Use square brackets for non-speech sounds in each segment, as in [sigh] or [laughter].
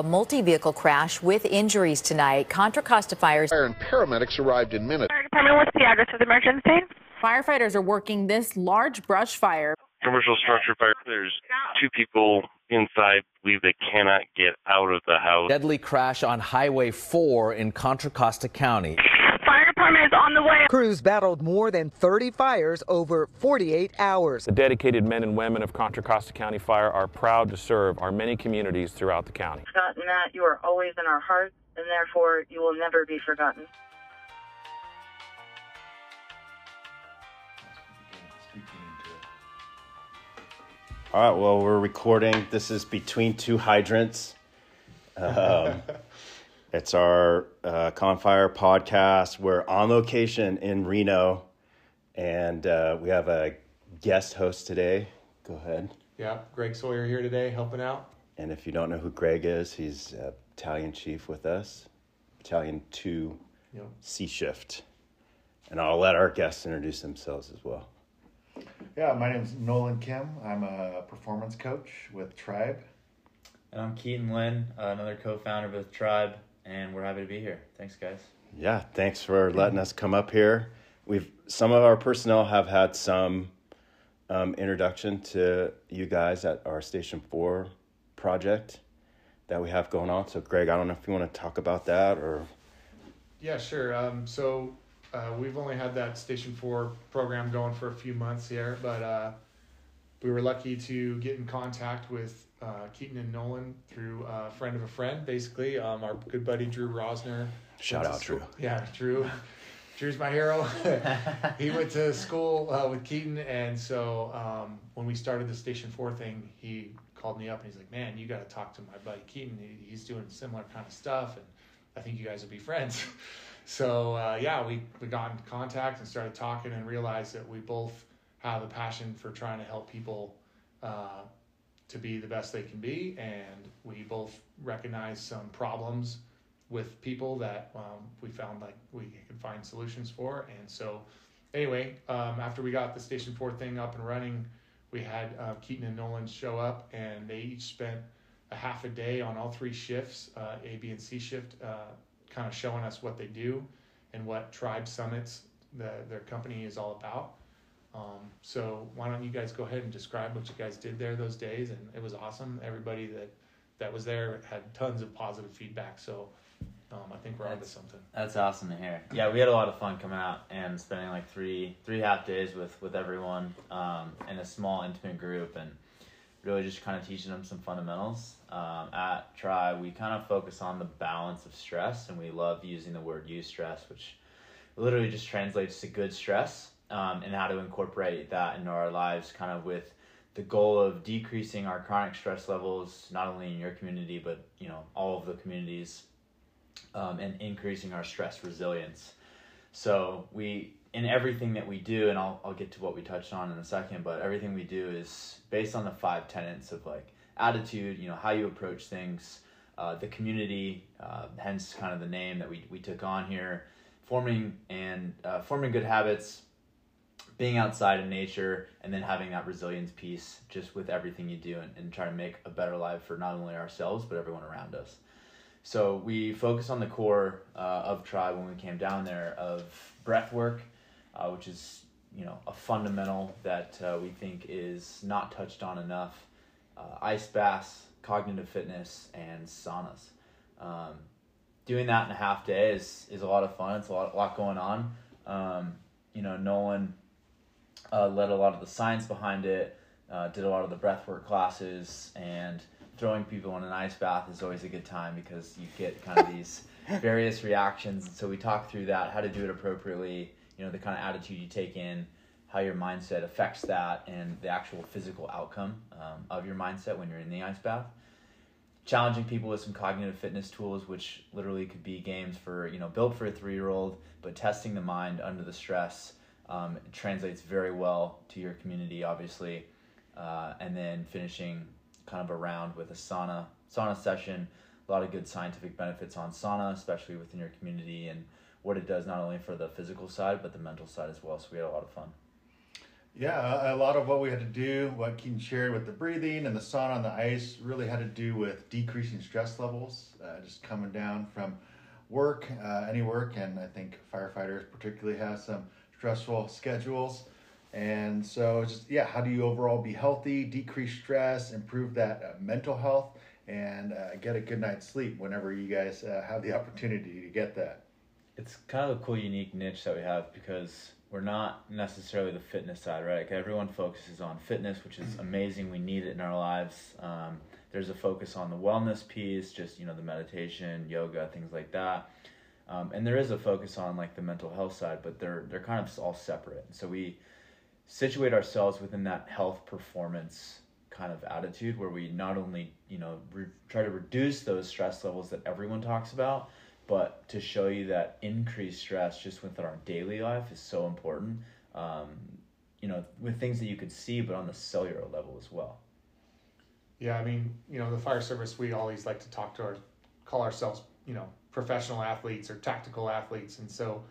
A multi-vehicle crash with injuries tonight. Contra Costa Fires. Fire and paramedics arrived in minutes. Fire department, what's the address of the emergency? Firefighters are working this large brush fire. Commercial structure fire. There's two people inside. Believe they cannot get out of the house. Deadly crash on Highway 4 in Contra Costa County. Fire department is on the way. Crews battled more than 30 fires over 48 hours. The dedicated men and women of Contra Costa County Fire are proud to serve our many communities throughout the county. Scott and Matt, you are always in our hearts, and therefore you will never be forgotten. All right, well, we're recording. This is Between Two Hydrants. Um, [laughs] it's our uh, ConFire podcast. We're on location in Reno, and uh, we have a guest host today. Go ahead. Yeah, Greg Sawyer here today helping out. And if you don't know who Greg is, he's uh, battalion chief with us, Battalion 2 Yep. C Shift. And I'll let our guests introduce themselves as well. Yeah, my name's Nolan Kim. I'm a performance coach with Trybe. And I'm Keaton Lynn, uh, another co-founder with Trybe, and we're happy to be here. Thanks, guys. Yeah, thanks for letting us come up here. We've some of our personnel have had some um, introduction to you guys at our Station Four project that we have going on. So, Greg, I don't know if you want to talk about that or Yeah, sure. Um, so uh, we've only had that Station Four program going for a few months here, but uh, we were lucky to get in contact with uh, Keaton and Nolan through a friend of a friend, basically. Um, our good buddy Drew Rosner. Shout out, Drew. Yeah, Drew. Drew's my hero. [laughs] he went to school uh, with Keaton, and so um, when we started the Station Four thing, he called me up and he's like, "Man, you got to talk to my buddy Keaton. He, he's doing similar kind of stuff, and I think you guys will be friends." [laughs] so uh, yeah, we we got in contact and started talking and realized that we both have a passion for trying to help people uh, to be the best they can be, and we both recognize some problems with people that um, we found like we could find solutions for. And so, anyway, um, after we got the Station Four thing up and running, we had uh, Keaton and Nolan show up, and they each spent a half a day on all three shifts, uh, A, B, and C shift, uh, kind of showing us what they do and what Trybe Summits, the, their company, is all about. Um, so why don't you guys go ahead and describe what you guys did there those days? And it was awesome. Everybody that that was there had tons of positive feedback. So um, I think we're onto something. That's awesome to hear. Yeah, we had a lot of fun coming out and spending like three three half days with with everyone um, in a small intimate group and really just kind of teaching them some fundamentals. Um, at Try, we kind of focus on the balance of stress, and we love using the word eustress, which literally just translates to good stress um, and how to incorporate that into our lives, kind of with the goal of decreasing our chronic stress levels, not only in your community but you know all of the communities um, and increasing our stress resilience. So we in everything that we do, and I'll I'll get to what we touched on in a second, but everything we do is based on the five tenets of like attitude, you know, how you approach things, uh, the community, uh, hence kind of the name that we we took on here, forming and uh, forming good habits, being outside in nature, and then having that resilience piece just with everything you do, and, and try to make a better life for not only ourselves but everyone around us. So we focus on the core uh, of Trybe when we came down there of breath work, uh, which is you know a fundamental that uh, we think is not touched on enough. Uh, ice baths, cognitive fitness, and saunas. Um, doing that in a half day is is a lot of fun. It's a lot, a lot going on. Um, you know, Nolan uh, led a lot of the science behind it. Uh, did a lot of the breathwork classes and throwing people in an ice bath is always a good time because you get kind of [laughs] these various reactions. And so we talk through that, how to do it appropriately, you know, the kind of attitude you take in, how your mindset affects that, and the actual physical outcome um, of your mindset when you're in the ice bath. Challenging people with some cognitive fitness tools, which literally could be games for, you know, built for a three year old, but testing the mind under the stress um, it translates very well to your community, obviously. Uh, and then finishing kind of around with a sauna sauna session. A lot of good scientific benefits on sauna, especially within your community and what it does not only for the physical side but the mental side as well. So we had a lot of fun. Yeah, a lot of what we had to do, what Keaton shared with the breathing and the sauna on the ice, really had to do with decreasing stress levels, uh, just coming down from work, uh, any work, and I think firefighters particularly have some stressful schedules. And so, just yeah, how do you overall be healthy, decrease stress, improve that uh, mental health, and uh, get a good night's sleep whenever you guys uh, have the opportunity to get that? It's kind of a cool, unique niche that we have because we're not necessarily the fitness side, right? Like everyone focuses on fitness, which is amazing. We need it in our lives. Um, there's a focus on the wellness piece, just you know the meditation, yoga, things like that. Um, and there is a focus on like the mental health side, but they're they're kind of all separate. So we situate ourselves within that health performance kind of attitude where we not only you know re- try to reduce those stress levels that everyone talks about but to show you that increased stress just within our daily life is so important um, you know with things that you could see but on the cellular level as well Yeah, I mean, you know, the fire service, we always like to talk to our, call ourselves, you know, professional athletes or tactical athletes. And so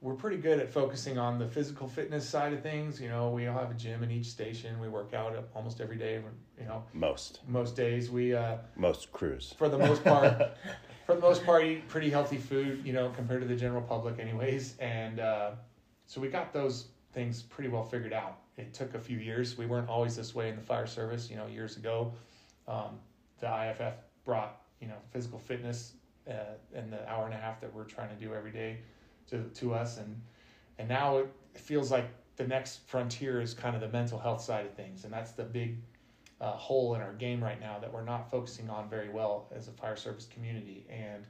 we're pretty good at focusing on the physical fitness side of things. You know, we all have a gym in each station. We work out almost every day, you know, Most. most days. We, uh, Most crews. for the most part, [laughs] for the most part, eat pretty healthy food, you know, compared to the general public, anyways. And uh, so we got those things pretty well figured out. It took a few years. We weren't always this way in the fire service, you know, years ago. Um, the IAFF brought, you know, physical fitness uh, in the hour and a half that we're trying to do every day to to us, and and now it feels like the next frontier is kind of the mental health side of things, and that's the big uh, hole in our game right now that we're not focusing on very well as a fire service community. And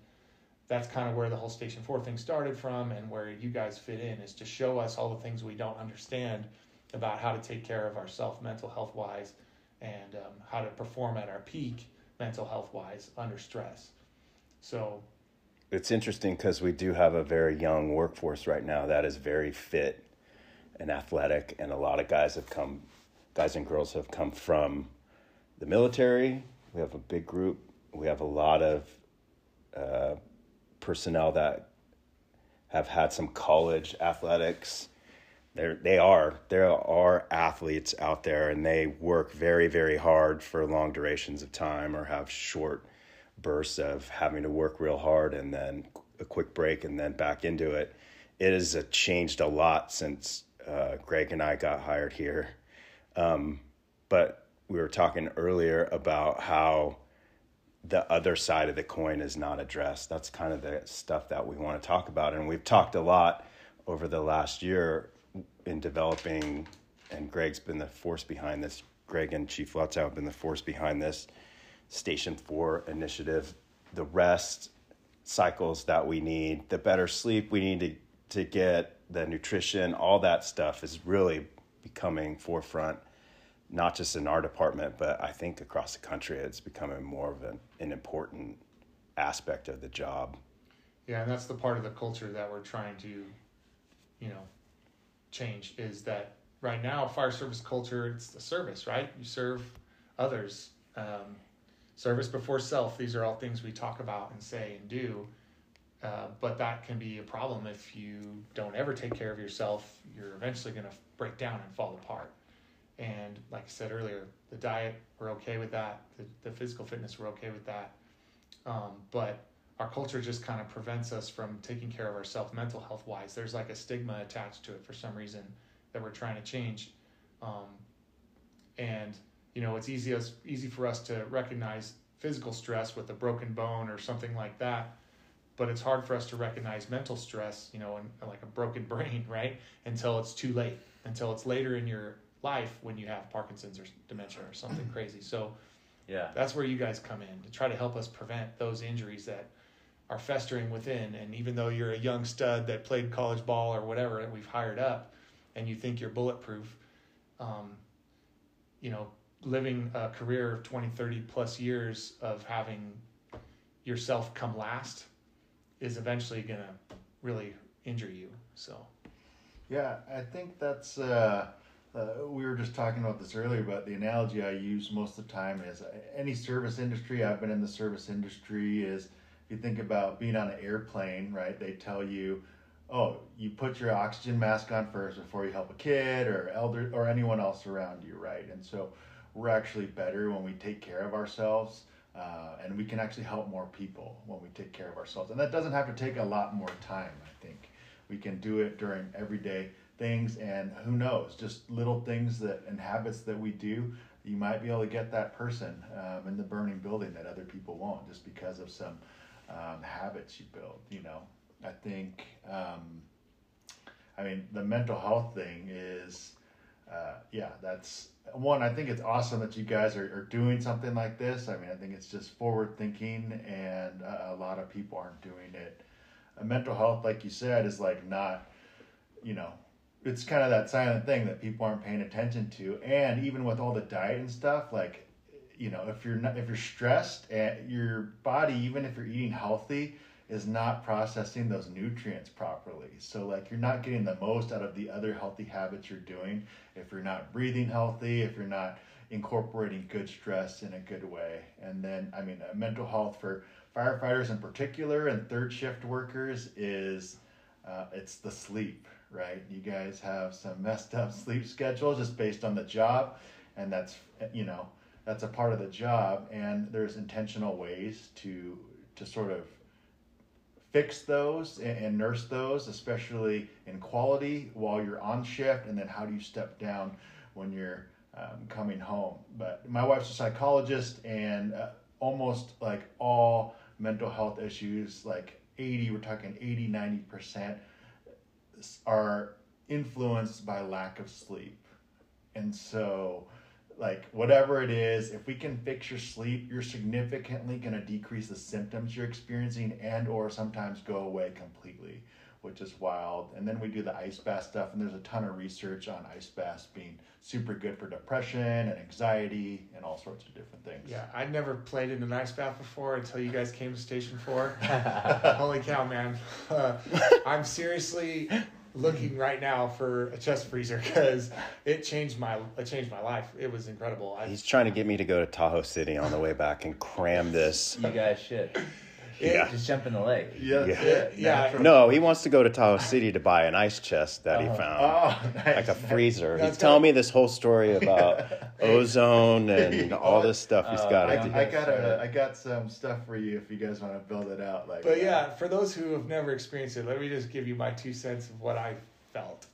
that's kind of where the whole Station 4 thing started from and where you guys fit in is to show us all the things we don't understand about how to take care of ourselves mental health wise and um, how to perform at our peak mental health wise under stress. So, It's interesting because we do have a very young workforce right now that is very fit and athletic, and a lot of guys have come, guys and girls have come from the military. We have a big group. We have a lot of uh, personnel that have had some college athletics. There, they are there are athletes out there, and they work very, very hard for long durations of time, or have short bursts of having to work real hard and then a quick break and then back into it. It has uh, changed a lot since uh, Greg and I got hired here. Um, but we were talking earlier about how the other side of the coin is not addressed. That's kind of the stuff that we want to talk about. And we've talked a lot over the last year in developing, and Greg's been the force behind this. Greg and Chief Lutzow have been the force behind this Station 4 initiative. The rest cycles that we need, the better sleep we need to, to get, the nutrition, all that stuff is really becoming forefront not just in our department, but I think across the country, it's becoming more of an, an important aspect of the job. Yeah, and that's the part of the culture that we're trying to, you know, change is that right now fire service culture it's a service, right? You serve others. Um, service before self. These are all things we talk about and say and do. Uh, but that can be a problem if you don't ever take care of yourself. You're eventually going to break down and fall apart. And like I said earlier, the diet, we're okay with that. The, the physical fitness, we're okay with that. Um, but our culture just kind of prevents us from taking care of ourselves mental health wise. There's like a stigma attached to it for some reason that we're trying to change. Um, and you know, it's easy as easy for us to recognize physical stress with a broken bone or something like that, but it's hard for us to recognize mental stress, you know, and like a broken [laughs] brain, right? Until it's too late, until it's later in your life when you have Parkinson's or dementia or something [clears throat] crazy. So, yeah, that's where you guys come in to try to help us prevent those injuries that are festering within. And even though you're a young stud that played college ball or whatever that we've hired up, and you think you're bulletproof, um, you know, living a career of 20, 30 plus years of having yourself come last is eventually going to really injure you. So, Yeah, I think that's. Uh, uh, we were just talking about this earlier, but the analogy I use most of the time is uh, any service industry. I've been in the service industry. Is if you think about being on an airplane, right? They tell you, oh, you put your oxygen mask on first before you help a kid or elder or anyone else around you, right? And so we're actually better when we take care of ourselves. Uh, and we can actually help more people when we take care of ourselves. And that doesn't have to take a lot more time, I think. We can do it during everyday things, and who knows, just little things that and habits that we do, you might be able to get that person um, in the burning building that other people won't, just because of some um, habits you build. You know, I think, um, I mean, the mental health thing is, uh, yeah, that's one. I think it's awesome that you guys are, are doing something like this. I mean, I think it's just forward thinking, and uh, a lot of people aren't doing it. Uh, mental health, like you said, is like not, you know, it's kind of that silent thing that people aren't paying attention to. And even with all the diet and stuff, like, you know, if you're not, if you're stressed, and your body, even if you're eating healthy, is not processing those nutrients properly. So like you're not getting the most out of the other healthy habits you're doing if you're not breathing healthy, if you're not incorporating good stress in a good way. And then I mean, uh, mental health for firefighters in particular and third shift workers is uh, it's the sleep, right? You guys have some [laughs] messed up sleep schedules just based on the job, and that's you know that's a part of the job. And there's intentional ways to to sort of fix those and, nurse those, especially in quality while you're on shift, and then how do you step down when you're um, coming home. But my wife's a psychologist, and uh, almost like all mental health issues, like 80, we're talking 80, 90%, are influenced by lack of sleep. And so, like whatever it is if we can fix your sleep you're significantly going to decrease the symptoms you're experiencing and or sometimes go away completely which is wild. And then we do the ice bath stuff and there's a ton of research on ice baths being super good for depression and anxiety and all sorts of different things. Yeah i'd never played in an ice bath before until you guys came to station four. [laughs] Holy cow man. Uh, i'm seriously looking right now for a chest freezer because it changed my it changed my life. It was incredible. I, He's trying to get me to go to Tahoe City on the way back and cram this. You guys should. Yeah. Just jump in the lake. Yeah. Yeah. yeah. yeah. No, he wants to go to Tahoe City to buy an ice chest that uh-huh. he found. Oh, nice. Like a freezer. He's telling me this whole story about [laughs] ozone and all this stuff he's uh, got. I, I, got a, I got some stuff for you if you guys want to build it out. Like, but yeah, for those who have never experienced it, let me just give you my two cents of what I felt.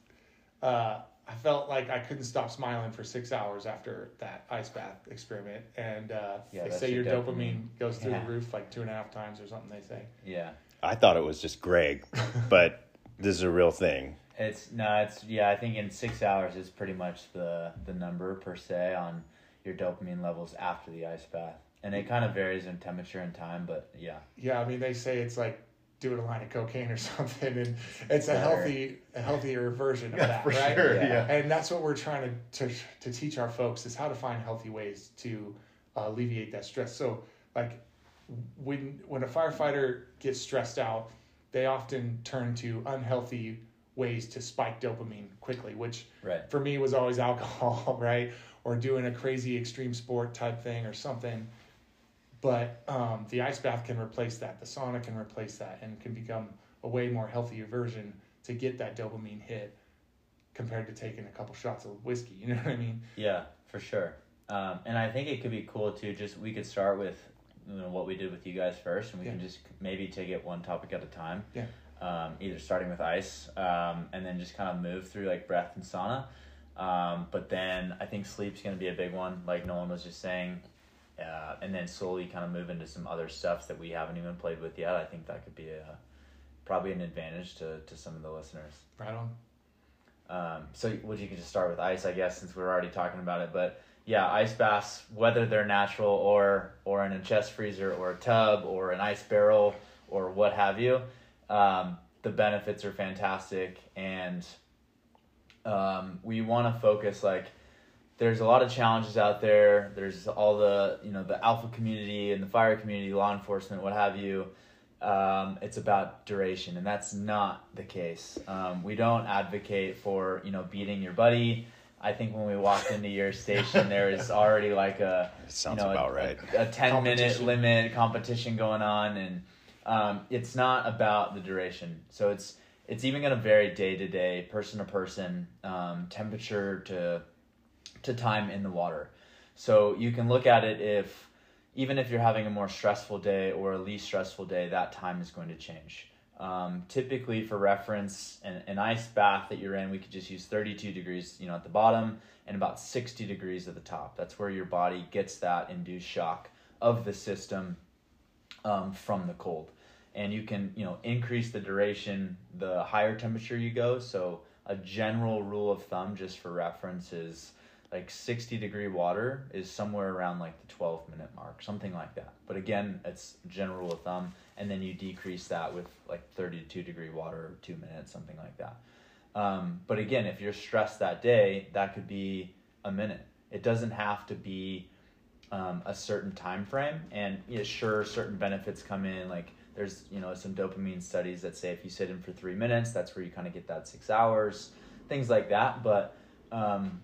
Uh, I felt like I couldn't stop smiling for six hours after that ice bath experiment. And uh, yeah, they say your dopamine, dopamine goes through yeah. the roof like two and a half times or something, they say. Yeah. I thought it was just Greg, [laughs] but this is a real thing. It's no, it's yeah. I think in six hours is pretty much the the number per se on your dopamine levels after the ice bath, and it kind of varies in temperature and time. But yeah, yeah. I mean, they say it's like doing a line of cocaine or [laughs] something, and it's a healthy, a healthier version of yeah, that, for right? Sure, yeah. yeah. And that's what we're trying to, to to teach our folks is how to find healthy ways to uh, alleviate that stress. So, like when when a firefighter gets stressed out, they often turn to unhealthy ways to spike dopamine quickly, which right. for me was always [laughs] alcohol, right? Or doing a crazy extreme sport type thing or something but um, the ice bath can replace that. The sauna can replace that and can become a way more healthier version to get that dopamine hit compared to taking a couple shots of whiskey. You [laughs] know what I mean? Yeah, for sure. Um, and I think it could be cool too. Just we could start with you know, what we did with you guys first, and we yeah. can just maybe take it one topic at a time. Yeah. Um, either starting with ice, um, and then just kind of move through like breath and sauna. Um, but then I think sleep's going to be a big one. Like Nolan was just saying, uh, and then slowly kind of move into some other stuff that we haven't even played with yet. I think that could be a probably an advantage to, to some of the listeners. Right on. Um, so, would you can just start with ice, I guess, since we're already talking about it. But yeah, ice baths, whether they're natural or or in a chest freezer or a tub or an ice barrel or what have you, um, the benefits are fantastic, and um, we want to focus like there's a lot of challenges out there. There's all the you know the alpha community and the fire community, law enforcement, what have you. Um, it's about duration, and that's not the case. Um, we don't advocate for you know beating your buddy. I think when we walked into your station, [laughs] there is already like a sounds you know, about a, right a, a ten minute limit competition going on, and um, it's not about the duration. So it's it's even going to vary day to day, person to person, um, temperature to to time in the water. So you can look at it if even if you're having a more stressful day or a least stressful day, that time is going to change. Um, typically, for reference, an, an ice bath that you're in, we could just use 32 degrees, you know, at the bottom and about 60 degrees at the top. That's where your body gets that induced shock of the system um, from the cold. And you can, you know, increase the duration the higher temperature you go. So a general rule of thumb, just for reference, is like 60 degree water is somewhere around like the 12 minute mark, something like that. But again, it's general rule of thumb, and then you decrease that with like 32 degree water, two minutes, something like that. Um, but again, if you're stressed that day, that could be a minute. It doesn't have to be um, a certain time frame. And yeah, sure, certain benefits come in. Like there's you know some dopamine studies that say if you sit in for three minutes, that's where you kind of get that six hours, things like that. But um,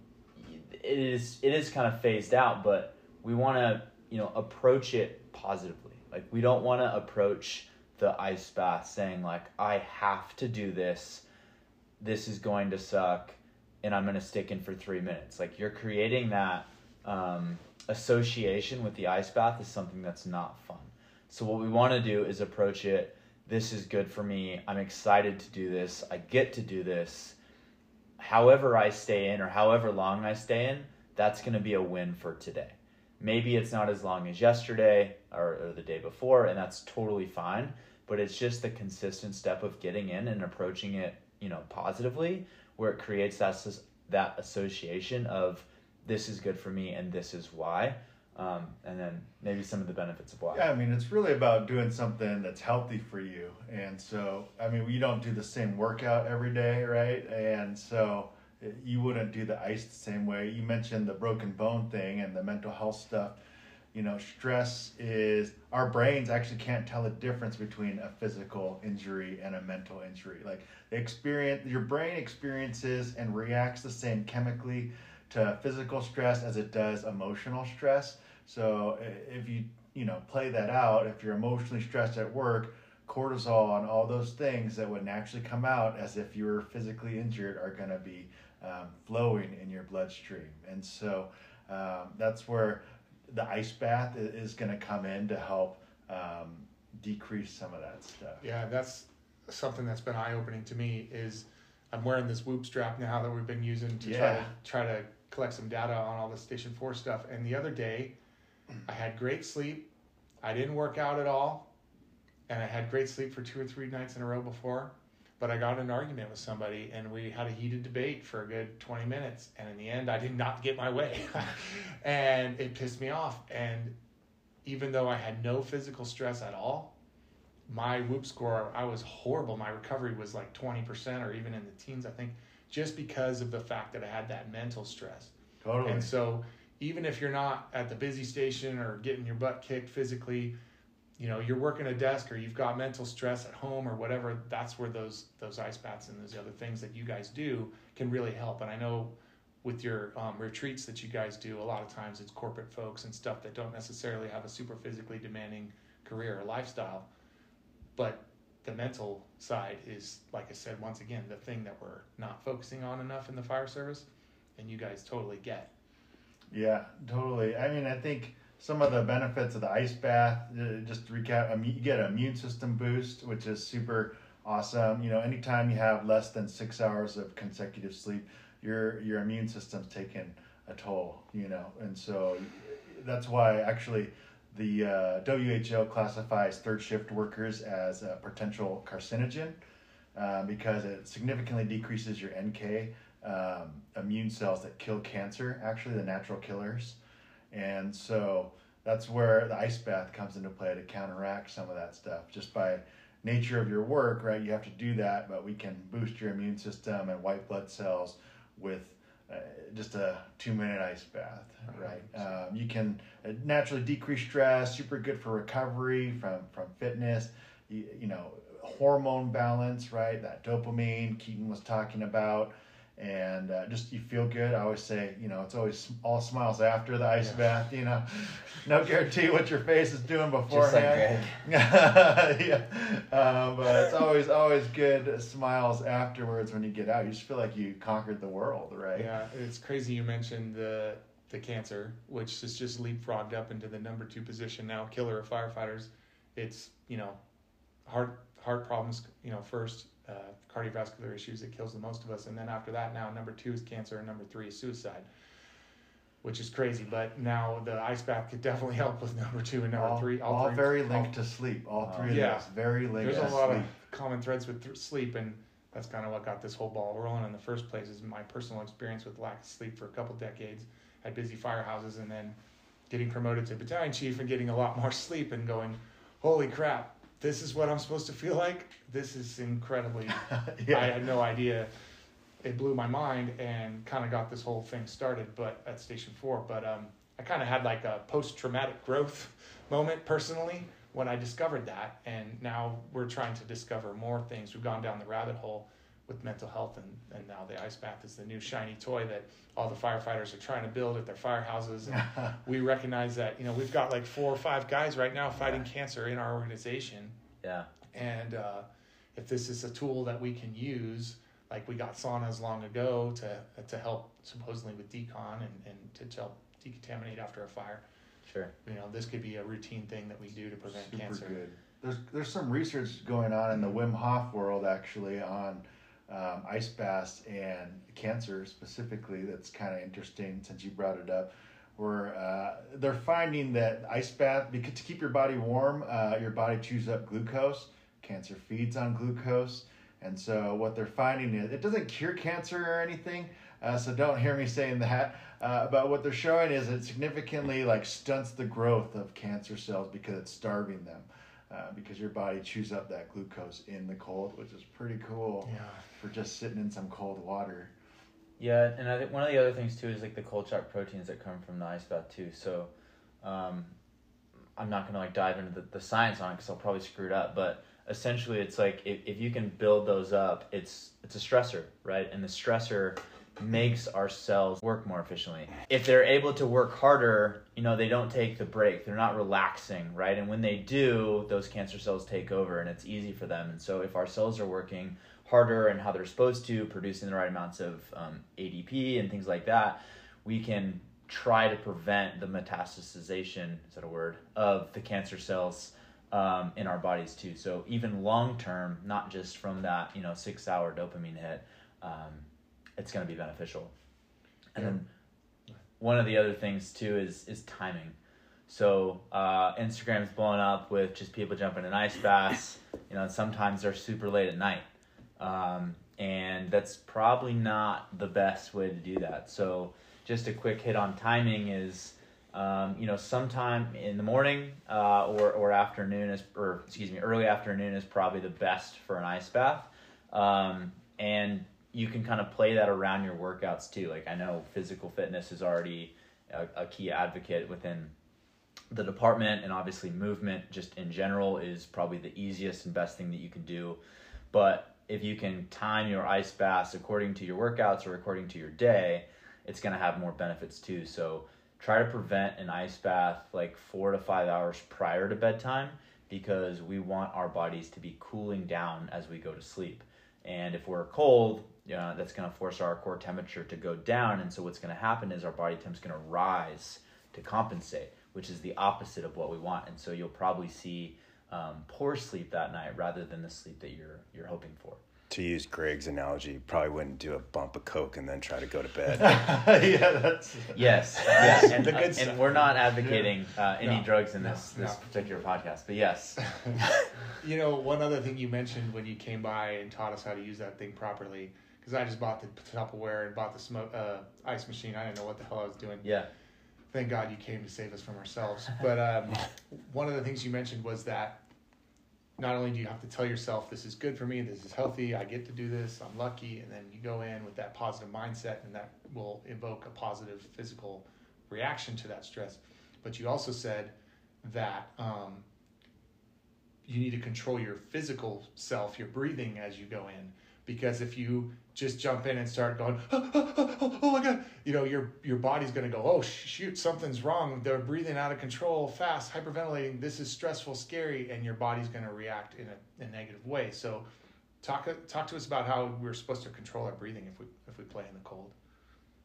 it is it is kind of phased out. But we want to you know approach it positively. Like we don't want to approach the ice bath saying like I have to do this this is going to suck and I'm going to stick in for three minutes. Like you're creating that um, association with the ice bath is something that's not fun. So what we want to do is approach it. This is good for me. I'm excited to do this. I get to do this. However I stay in or however long I stay in, that's going to be a win for today. Maybe it's not as long as yesterday or, or the day before, and that's totally fine. But it's just the consistent step of getting in and approaching it you know positively where it creates that that association of this is good for me and this is why um, and then maybe some of the benefits of why yeah i mean it's really about doing something that's healthy for you. And so i mean you don't do the same workout every day right? And so eh, you wouldn't do the ice the same way. You mentioned the broken bone thing and the mental health stuff. You know stress is our brains actually can't tell the difference between a physical injury and a mental injury. Like they experience your brain experiences and reacts the same chemically to physical stress as it does emotional stress so if you you know play that out if you're emotionally stressed at work cortisol and all those things that would naturally come out as if you were physically injured are going to be um, flowing in your bloodstream and so um, that's where the ice bath is going to come in to help um, decrease some of that stuff. Yeah, that's something that's been eye opening to me. Is I'm wearing this Whoop strap now that we've been using to yeah. try to try to collect some data on all the Station Four stuff. And the other day, I had great sleep. I didn't work out at all, and I had great sleep for two or three nights in a row before but I got in an argument with somebody and we had a heated debate for a good 20 minutes. And in the end, I did not get my way. [laughs] and it pissed me off. And even though I had no physical stress at all, my whoop score, I was horrible. My recovery was like 20% or even in the teens, I think, just because of the fact that I had that mental stress. Totally. And so, even if you're not at the busy station or getting your butt kicked physically, you know you're working a desk or you've got mental stress at home or whatever that's where those those ice baths and those other things that you guys do can really help and i know with your um, retreats that you guys do a lot of times it's corporate folks and stuff that don't necessarily have a super physically demanding career or lifestyle but the mental side is like i said once again the thing that we're not focusing on enough in the fire service and you guys totally get yeah totally i mean i think some of the benefits of the ice bath. Uh, just to recap, you get an immune system boost, which is super awesome. You know, anytime you have less than six hours of consecutive sleep, your your immune system's taking a toll. You know, and so that's why actually the uh, WHO classifies third shift workers as a potential carcinogen uh, because it significantly decreases your NK um, immune cells that kill cancer. Actually, the natural killers. And so that's where the ice bath comes into play to counteract some of that stuff. Just by nature of your work, right? You have to do that, but we can boost your immune system and white blood cells with uh, just a two minute ice bath, right? Um, you can uh, naturally decrease stress, super good for recovery from, from fitness, you, you know, hormone balance, right? That dopamine Keaton was talking about. And uh, just you feel good. I always say, you know, it's always all smiles after the ice bath. You know, no guarantee what your face is doing beforehand. [laughs] yeah, um, but it's always always good smiles afterwards when you get out. You just feel like you conquered the world, right? Yeah, it's crazy you mentioned the the cancer, which is just leapfrogged up into the number two position now, killer of firefighters. It's you know, heart heart problems, you know, first uh, cardiovascular issues that kills the most of us, and then after that, now number two is cancer, and number three is suicide, which is crazy. But now the ice bath could definitely help with number two and number all, three. All, three, very linked to sleep. All three of yeah. those very linked. There's a lot sleep. of common threads with th- sleep, and that's kind of what got this whole ball rolling in the first place. Is my personal experience with lack of sleep for a couple decades at busy firehouses, and then getting promoted to battalion chief and getting a lot more [laughs] sleep and going, holy crap, this is what I'm supposed to feel like. This is incredibly. [laughs] Yeah. I had no idea. It blew my mind and kind of got this whole thing started. But at Station Four, but um, I kind of had like a post-traumatic growth [laughs] moment personally when I discovered that, and now we're trying to discover more things. We've gone down the rabbit hole with mental health, and, and now the ice bath is the new shiny toy that all the firefighters are trying to build at their firehouses. And [laughs] we recognize that you know we've got like four or five guys right now fighting cancer in our organization, Yeah. and uh, if this is a tool that we can use, like we got saunas long ago to to help supposedly with decon and, and to help decontaminate after a fire. Sure. You know, this could be a routine thing that we do to prevent Super cancer. good. There's there's some research going on in the Wim Hof world actually on um, ice baths and cancer specifically. That's kind of interesting since you brought it up. Where uh, they're finding that ice bath because to keep your body warm, uh, your body chews up glucose. Cancer feeds on glucose, and so what they're finding is it doesn't cure cancer or anything. Uh, so don't hear me saying that. Uh, but what they're showing is it significantly like stunts the growth of cancer cells because it's starving them. Uh, because your body chews up that glucose in the cold, which is pretty cool Yeah. for just sitting in some cold water. Yeah, and I think one of the other things too is like the cold shock proteins that come from the ice bath too. So, um, I'm not gonna like dive into the, the science on it because I'll probably screw it up. But essentially, it's like if, if you can build those up, it's it's a stressor, right? And the stressor makes our cells work more efficiently. If they're able to work harder, you know, they don't take the break. They're not relaxing, right? And when they do, those cancer cells take over and it's easy for them. And so if our cells are working harder and how they're supposed to, producing the right amounts of um, ADP and things like that, we can try to prevent the metastasization, is that a word, of the cancer cells um, in our bodies too. So even long term, not just from that, you know, six hour dopamine hit, um, it's going to be beneficial. And then one of the other things too is is timing. So uh, Instagram's blowing up with just people jumping in ice baths. You know, and sometimes they're super late at night, um, and that's probably not the best way to do that. So just a quick hit on timing is. Um, you know, sometime in the morning uh, or, or afternoon is, or excuse me, early afternoon is probably the best for an ice bath. Um, and you can kind of play that around your workouts too. Like I know physical fitness is already a, a key advocate within the department, and obviously movement just in general is probably the easiest and best thing that you can do. But if you can time your ice baths according to your workouts or according to your day, it's going to have more benefits too. So try to prevent an ice bath like four to five hours prior to bedtime because we want our bodies to be cooling down as we go to sleep. And if we're cold, uh, that's going to force our core temperature to go down. And so what's going to happen is our body temp's going to rise to compensate, which is the opposite of what we want. And so you'll probably see um, poor sleep that night rather than the sleep that you're you're hoping for. To use Greg's analogy, you probably wouldn't do a bump of coke and then try to go to bed. [laughs] yeah, that's [laughs] Yes, yes, and, The good uh, and we're not advocating uh, any No, drugs in no, this this no. particular podcast, but yes, [laughs] You know, one other thing you mentioned when you came by and taught us how to use that thing properly, because I just bought the Tupperware and bought the smoke uh, ice machine. I didn't know what the hell I was doing. yeah, Thank God you came to save us from ourselves. But um, [laughs] one of the things you mentioned was that not only do you have to tell yourself this is good for me, this is healthy, I get to do this, I'm lucky, and then you go in with that positive mindset, and that will evoke a positive physical reaction to that stress. But you also said that um, you need to control your physical self, your breathing as you go in. because if you just jump in and start going, oh, oh, oh, oh, my god, you know your your body's gonna go, oh shoot, something's wrong. They're breathing out of control, fast, hyperventilating. This is stressful, scary, and your body's gonna react in a, a negative way. So, talk talk to us about how we're supposed to control our breathing if we if we play in the cold.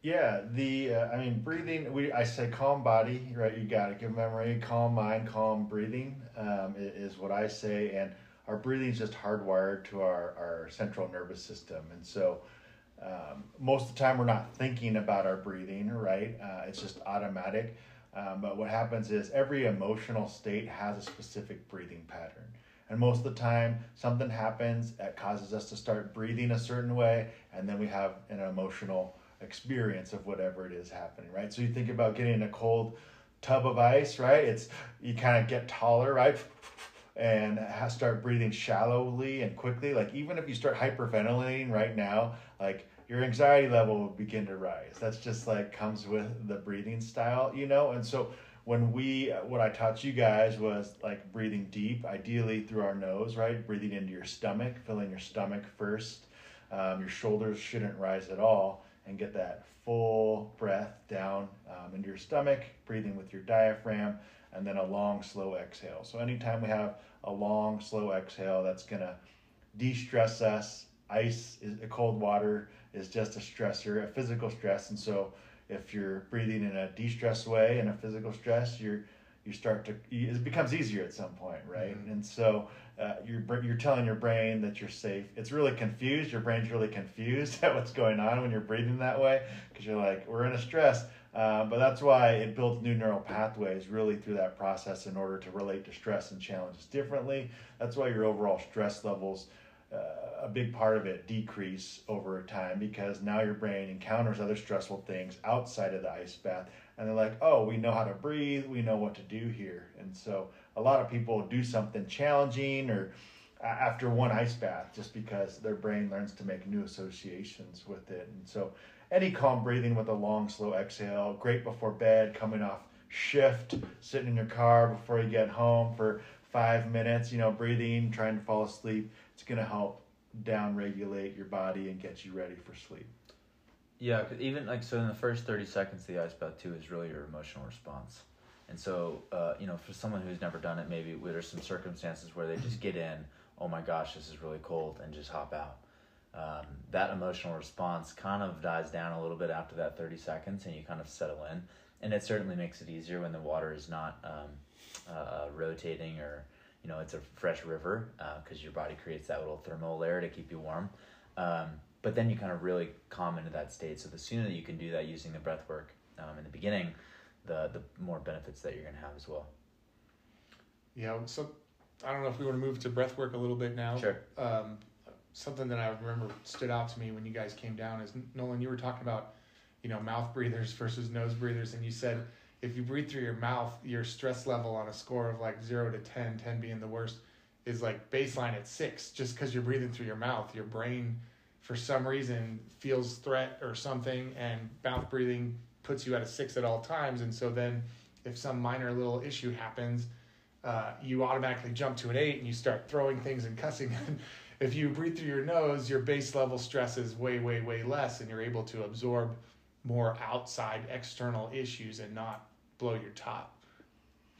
Yeah, the uh, I mean breathing. We I say calm body, right? You got it. Good memory, calm mind, calm breathing um, is what I say, and our breathing is just hardwired to our our central nervous system, and so. Um, most of the time, we're not thinking about our breathing, right? Uh, it's just automatic. Um, but what happens is every emotional state has a specific breathing pattern. And most of the time, something happens that causes us to start breathing a certain way, and then we have an emotional experience of whatever it is happening, right? So you think about getting in a cold tub of ice, right? It's you kind of get taller, right? And start breathing shallowly and quickly. Like even if you start hyperventilating right now, like your anxiety level will begin to rise. That's just like comes with the breathing style, you know. And so when we, what I taught you guys was like breathing deep, ideally through our nose, right? Breathing into your stomach, filling your stomach first. Um, your shoulders shouldn't rise at all and get that full breath down um, into your stomach, breathing with your diaphragm, and then a long, slow exhale. So, anytime we have a long, slow exhale, that's going to de stress us. Ice, is, cold water is just a stressor, a physical stress. And so, if you're breathing in a de stress way and a physical stress, you're you start to it becomes easier at some point right mm-hmm. and so uh, you're you're telling your brain that you're safe it's really confused your brain's really confused [laughs] at what's going on when you're breathing that way because you're like we're in a stress uh, but that's why it builds new neural pathways really through that process in order to relate to stress and challenges differently that's why your overall stress levels uh, a big part of it decrease over time because now your brain encounters other stressful things outside of the ice bath and they're like, oh, we know how to breathe, we know what to do here. And so a lot of people do something challenging or after one ice bath just because their brain learns to make new associations with it. And so any calm breathing with a long, slow exhale, great before bed, coming off shift, sitting in your car before you get home for five minutes, you know, breathing, trying to fall asleep. It's going to help down regulate your body and get you ready for sleep. Yeah, even like so in the first thirty seconds, of the ice bath too is really your emotional response. And so, uh, you know, for someone who's never done it, maybe there's some circumstances where they just get in, oh my gosh, this is really cold, and just hop out. Um, that emotional response kind of dies down a little bit after that 30 seconds, and you kind of settle in. And it certainly makes it easier when the water is not um, uh, rotating or, you know, it's a fresh river because uh, your body creates that little thermal layer to keep you warm. Um, but then you kind of really calm into that state. So the sooner that you can do that using the breath work um, in the beginning, the the more benefits that you're going to have as well. Yeah. So I don't know if we want to move to breath work a little bit now. Sure. Um, something that I remember stood out to me when you guys came down is Nolan. You were talking about you know mouth breathers versus nose breathers, and you said if you breathe through your mouth, your stress level on a score of like zero to 10, 10 being the worst, is like baseline at six, just because you're breathing through your mouth. Your brain for some reason feels threat or something and mouth breathing puts you at a six at all times and so then if some minor little issue happens uh, you automatically jump to an eight and you start throwing things and cussing [laughs] if you breathe through your nose your base level stress is way way way less and you're able to absorb more outside external issues and not blow your top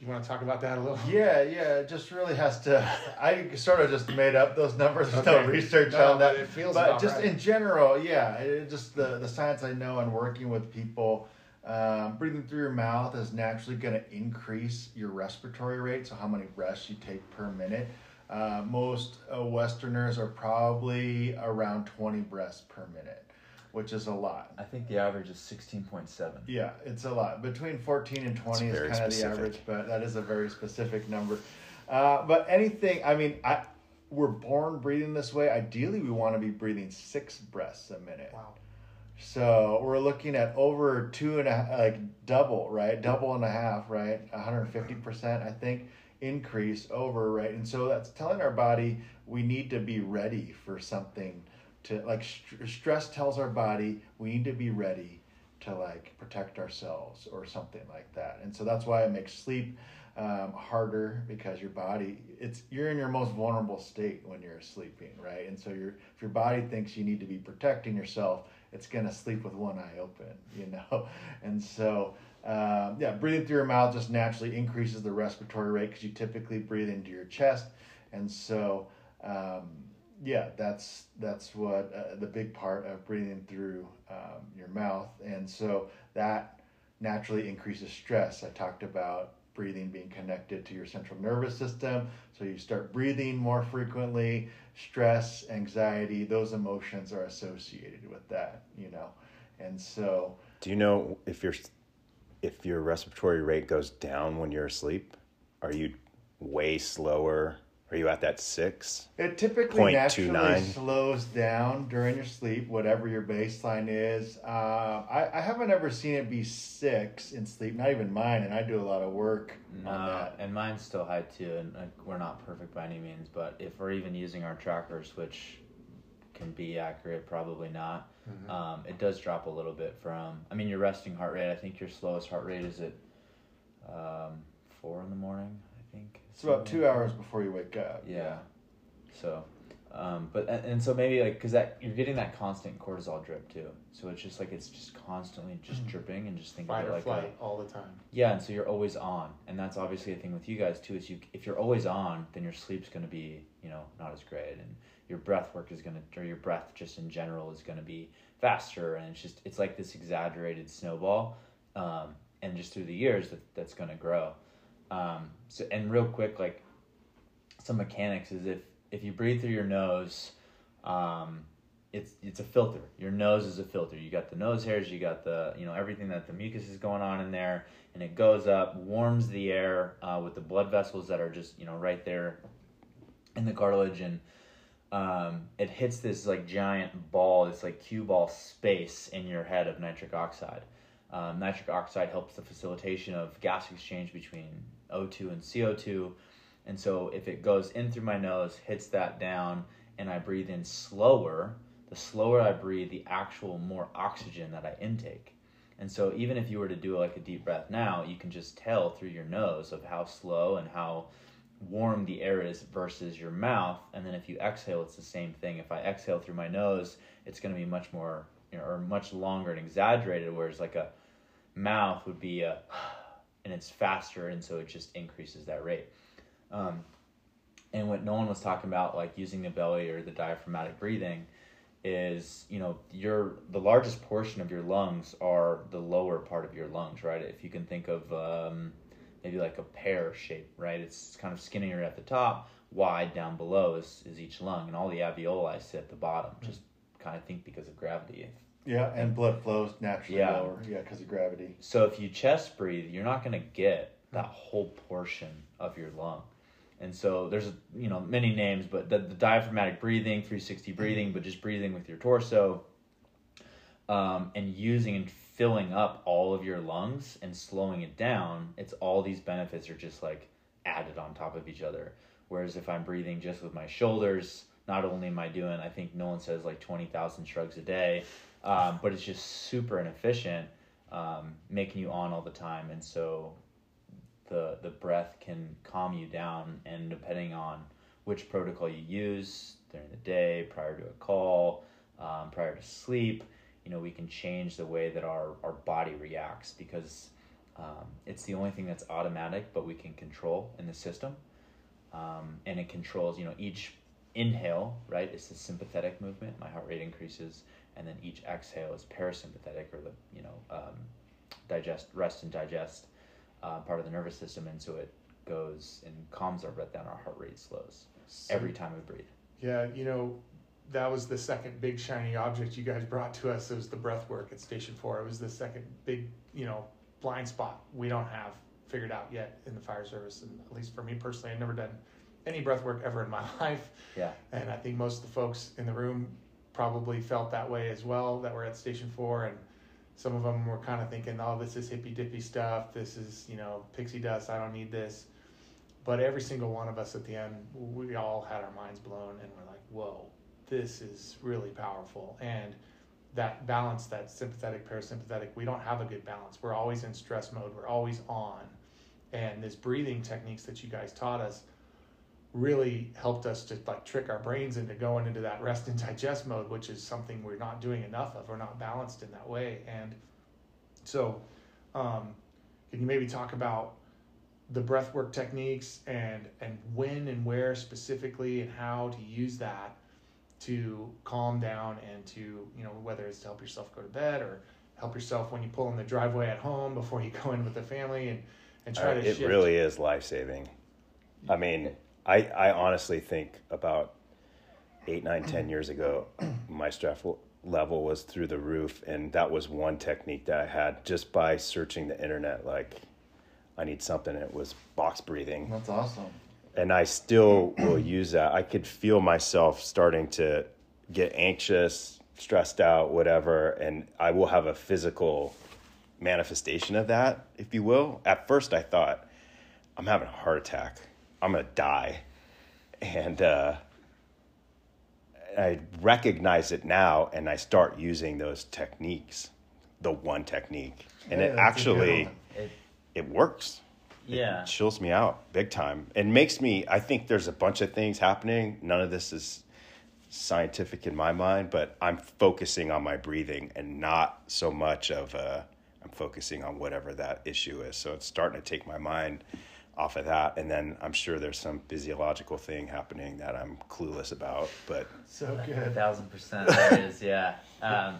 you want to talk about that a little? [laughs] Yeah, yeah. It just really has to. I sort of just made up those numbers. [laughs] There's okay. no research no, on that. But it feels. But just right. in general, yeah. It, just the the science I know and working with people. Um, breathing through your mouth is naturally going to increase your respiratory rate. So how many breaths you take per minute. Uh, most uh, Westerners are probably around 20 breaths per minute which is a lot. I think the average is 16.7. Yeah, it's a lot. Between 14 and 20 is kind of the average, but that is a very specific number. Uh, but anything, I mean, I we're born breathing this way. Ideally, we want to be breathing six breaths a minute. Wow. So we're looking at over two and a half, like double, right? Double and a half, right? 150%, I think, increase over, right? And so that's telling our body we need to be ready for something to like st- stress tells our body we need to be ready to like protect ourselves or something like that and so that's why it makes sleep um, harder because your body it's you're in your most vulnerable state when you're sleeping, right? And so your if your body thinks you need to be protecting yourself, it's gonna sleep with one eye open, you know, [laughs] and so. Um, yeah, breathing through your mouth just naturally increases the respiratory rate because you typically breathe into your chest, and so um, yeah, that's that's what uh, the big part of breathing through um, your mouth, and so that naturally increases stress. I talked about breathing being connected to your central nervous system, so you start breathing more frequently. Stress, anxiety, those emotions are associated with that, you know, and so. Do you know if your if your respiratory rate goes down when you're asleep? Are you way slower? Are you at that six? It typically naturally slows down during your sleep, whatever your baseline is. Uh, I, I haven't ever seen it be six in sleep, not even mine, and I do a lot of work no, on that. And mine's still high too, and like, we're not perfect by any means, but if we're even using our trackers, which can be accurate, probably not. Mm-hmm. Um, it does drop a little bit from. I mean, your resting heart rate. I think your slowest heart rate is at um, four in the morning. I think it's about two hours before you wake up. Yeah. So, um, but and, and, so maybe like because that you're getting that constant cortisol drip too. So it's just like it's just constantly just mm-hmm. dripping and just thinking Fight of it like flight a, all the time. Yeah, and so you're always on, and that's obviously a thing with you guys too. Is you if you're always on, then your sleep's going to be you know not as great, and your breath work is going to or your breath just in general is going to be faster. And it's just it's like this exaggerated snowball um, and just through the years that that's going to grow. Um, so and real quick like some mechanics is if if you breathe through your nose um, it's it's a filter. Your nose is a filter. You got the nose hairs you got the you know everything that the mucus is going on in there and it goes up warms the air uh, with the blood vessels that are just you know right there in the cartilage and um, it hits this like giant ball, this like cue ball space in your head of nitric oxide. Um, nitric oxide helps the facilitation of gas exchange between O2 and CO2. And so if it goes in through my nose, hits that down, and I breathe in slower, the slower I breathe, the actual more oxygen that I intake. And so even if you were to do like a deep breath now, you can just tell through your nose of how slow and how warm the air is versus your mouth. And then if you exhale, it's the same thing. If I exhale through my nose, it's going to be much more you know, or much longer and exaggerated. Whereas like a mouth would be a, and it's faster, and so it just increases that rate. Um, and what Nolan was talking about, like using the belly or the diaphragmatic breathing, is you know your the largest portion of your lungs are the lower part of your lungs, right? If you can think of um, maybe like a pear shape, right? It's kind of skinnier at the top, wide down below is, is each lung, and all the alveoli sit at the bottom. Mm-hmm. Just kind of think because of gravity. Yeah, and blood flows naturally yeah. lower. Yeah, because of gravity. So if you chest breathe, you're not going to get that whole portion of your lung. And so there's you know many names, but the, the diaphragmatic breathing, 360 breathing, mm-hmm. but just breathing with your torso, um, and using and filling up all of your lungs and slowing it down, it's all these benefits are just like added on top of each other. Whereas if I'm breathing just with my shoulders, not only am I doing, I think Nolan says like 20,000 shrugs a day, um, but it's just super inefficient, um, making you on all the time. And so the, the breath can calm you down. And depending on which protocol you use during the day, prior to a call, um, prior to sleep, you know we can change the way that our, our body reacts because um, it's the only thing that's automatic but we can control in the system. Um, and it controls you know each inhale right is the sympathetic movement. My heart rate increases and then each exhale is parasympathetic or the you know um, digest rest and digest uh, part of the nervous system. And so it goes and calms our breath down. Our heart rate slows so, every time we breathe. Yeah you know that was the second big shiny object you guys brought to us. It was the breath work at Station Four. It was the second big, you know, blind spot we don't have figured out yet in the fire service. And at least for me personally, I've never done any breath work ever in my [laughs] life. Yeah. And I think most of the folks in the room probably felt that way as well that were at Station Four. And some of them were kind of thinking, oh, this is hippy dippy stuff. This is, you know, pixie dust. I don't need this. But every single one of us at the end, we all had our minds blown and we're like, whoa, this is really powerful. And that balance, that sympathetic, parasympathetic, we don't have a good balance. We're always in stress mode, we're always on. and this breathing techniques that you guys taught us really helped us to like trick our brains into going into that rest and [laughs] digest mode, which is something we're not doing enough of. We're not balanced in that way. And so, um, can you maybe talk about the breathwork techniques and and when and where specifically and how to use that to calm down and to you know whether it's to help yourself go to bed or help yourself when you pull in the driveway at home before you [laughs] go in with the family and and try Uh, to it shift. really is life saving. I mean, I I honestly think about eight, nine, ten [clears throat] years ago, my stress level was through the roof, and that was one technique that I had just by searching the internet. Like, I need something. and It was box breathing. That's awesome. And I still will use that. I could feel myself starting to get anxious, stressed out, whatever, and I will have a physical manifestation of that, if you will. At first, I thought, I'm having a heart attack, I'm gonna die, and uh, I recognize it now, and I start using those techniques, the one technique, and Yeah, it that's a good actually. It, it works yeah. It chills me out big time and makes me i think there's a bunch of things happening none of this is scientific in my mind but i'm focusing on my breathing and not so much of uh i'm focusing on whatever that issue is so it's starting to take my mind off of that and then i'm sure there's some physiological thing happening that i'm clueless about but so good A good. thousand percent there is, yeah. Um,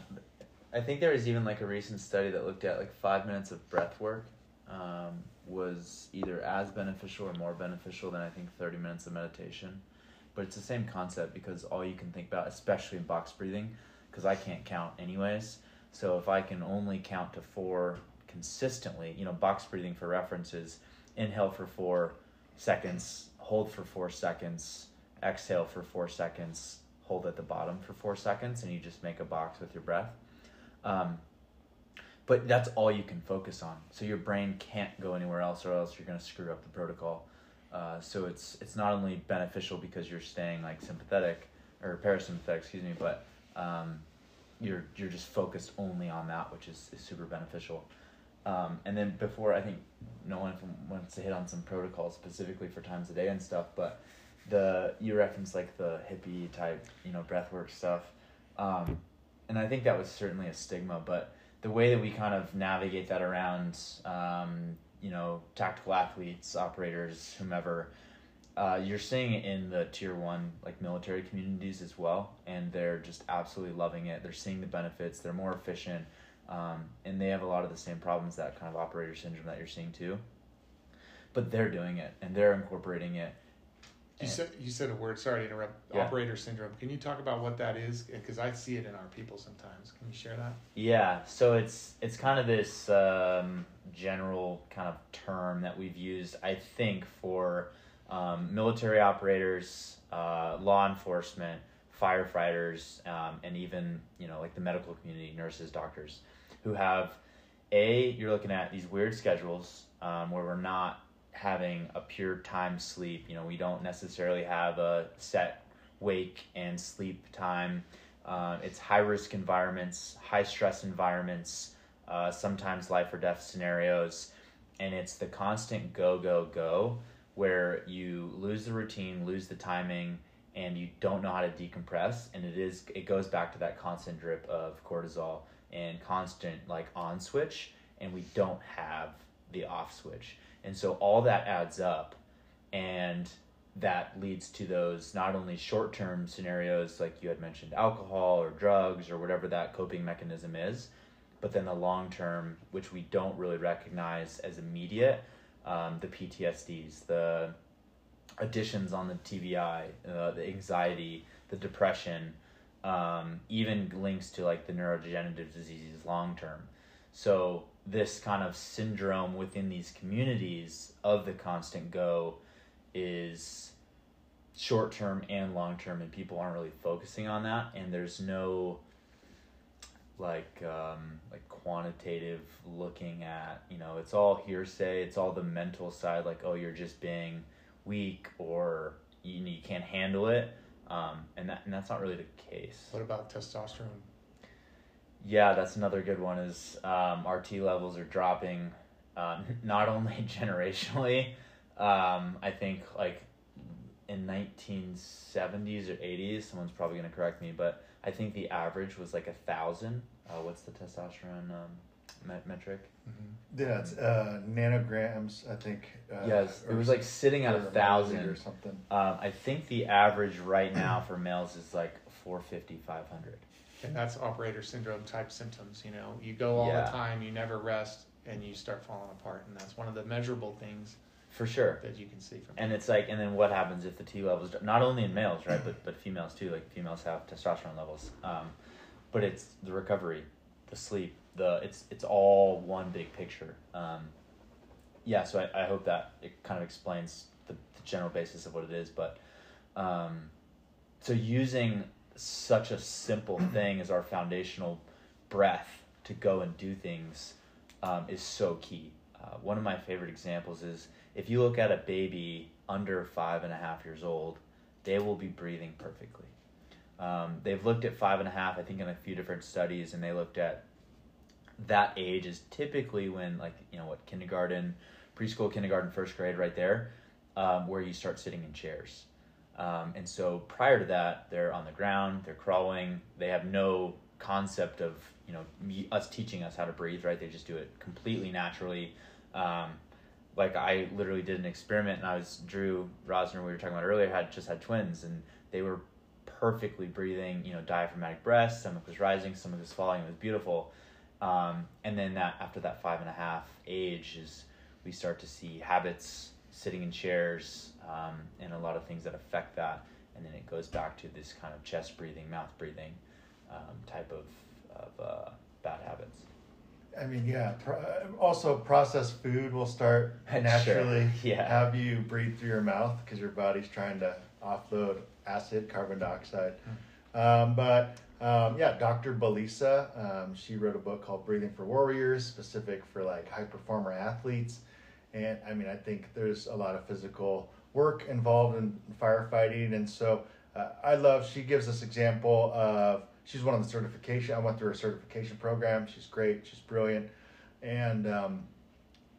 I think there was even like a recent study that looked at like five minutes of breath work um, was either as beneficial or more beneficial than I think 30 minutes of meditation. But it's the same concept because all you can think about, especially in box breathing, because I can't count anyways. So if I can only count to four consistently, you know, box breathing for reference is inhale for four seconds, hold for four seconds, exhale for four seconds, hold at the bottom for four seconds, and you just make a box with your breath. Um, but that's all you can focus on. So your brain can't go anywhere else, or else you're going to screw up the protocol. Uh, so it's it's not only beneficial because you're staying like sympathetic or parasympathetic, excuse me, but um, you're you're just focused only on that, which is, is super beneficial. Um, and then before, I think no one wants to hit on some protocols specifically for times a day and stuff, but the you referenced like the hippie type, you know, breathwork stuff, um, and I think that was certainly a stigma. But the way that we kind of navigate that around, um, you know, tactical athletes, operators, whomever, uh, you're seeing it in the tier one like military communities as well, and they're just absolutely loving it. They're seeing the benefits. They're more efficient, um, and they have a lot of the same problems that kind of operator syndrome that you're seeing too. But they're doing it, and they're incorporating it. You said you said a word. Sorry to interrupt. Yeah. Operator syndrome. Can you talk about what that is? Because I see it in our people sometimes. Can you share that? Yeah, so it's it's kind of this um, general kind of term that we've used, I think, for um, military operators, uh, law enforcement, firefighters, um, and even you know like the medical community, nurses, doctors, who have a you're looking at these weird schedules um, where we're not having a pure time sleep. You know, we don't necessarily have a set wake and sleep time. Uh, it's high risk environments, high stress environments, uh, sometimes life or death scenarios, and it's the constant go go go where you lose the routine, lose the timing, and you don't know how to decompress. And it is it goes back to that constant drip of cortisol and constant like on switch, and we don't have the off switch. And so all that adds up, and that leads to those not only short term scenarios like you had mentioned, alcohol or drugs or whatever that coping mechanism is, but then the long term, which we don't really recognize as immediate, um, the PTSDs, the additions on the TBI, uh, the anxiety, the depression, um, even links to like the neurodegenerative diseases long term. So this kind of syndrome within these communities of the constant go is short term and long term, and people aren't really focusing on that. And there's no like um, like quantitative looking at you know it's all hearsay. It's all the mental side, like oh you're just being weak or you, you can't handle it, um, and that and that's not really the case. What about testosterone? Yeah, that's another good one. Is um, RT levels are dropping uh, not [laughs] only generationally. Um, I think like in 1970s or 80s, someone's probably gonna correct me, but I think the average was like a thousand. Uh, what's the testosterone um, met- metric? Yeah, it's uh, nanograms, I think. Uh, yes, it was like sitting at a thousand or something. Um, I think the average right now for males is like 450, 500. And that's operator syndrome type symptoms. You know, you go all Yeah. the time, you never rest, and you start falling apart. And that's one of the measurable things For sure. that you can see from. And it's like, and then what happens if the T levels, not only in males, right, but but females too. Like females have testosterone levels, um, but it's the recovery, the sleep, the it's it's all one big picture. Um, yeah, so I, I hope that it kind of explains the, the general basis of what it is. But um, so using such a simple [clears throat] thing as our foundational breath to go and do things um, is so key. Uh, one of my favorite examples is if you look at a baby under five and a half years old, they will be breathing perfectly. Um, they've looked at five and a half, I think, in a few different studies, and they looked at that age is typically when, like, you know, what kindergarten, preschool, kindergarten, first grade, right there, um, where you start sitting in chairs. Um, and so prior to that, they're on the ground, they're crawling, they have no concept of you know me, us teaching us how to breathe, right? They just do it completely naturally. Um, like I literally did an experiment, and I was Drew Rosner. We were talking about earlier had just had twins, and they were perfectly breathing. You know, diaphragmatic breath, stomach was rising, stomach was falling. It was beautiful. Um, and then that after that five and a half age is we start to see habits, sitting in chairs, um, and a lot of things that affect that. And then it goes back to this kind of chest breathing, mouth breathing um, type of of uh, bad habits. I mean, yeah. Pro- also, processed food will start [laughs] Sure. naturally [laughs] Yeah. have you breathe through your mouth because your body's trying to offload acid, carbon dioxide. Um, but um, yeah, Dr. Belisa, um, she wrote a book called Breathing for Warriors, specific for like high performer athletes. And I mean, I think there's a lot of physical work involved in firefighting. And so uh, I love, she gives this example of, she's one of the certification, I went through her certification program. She's great, she's brilliant. And um,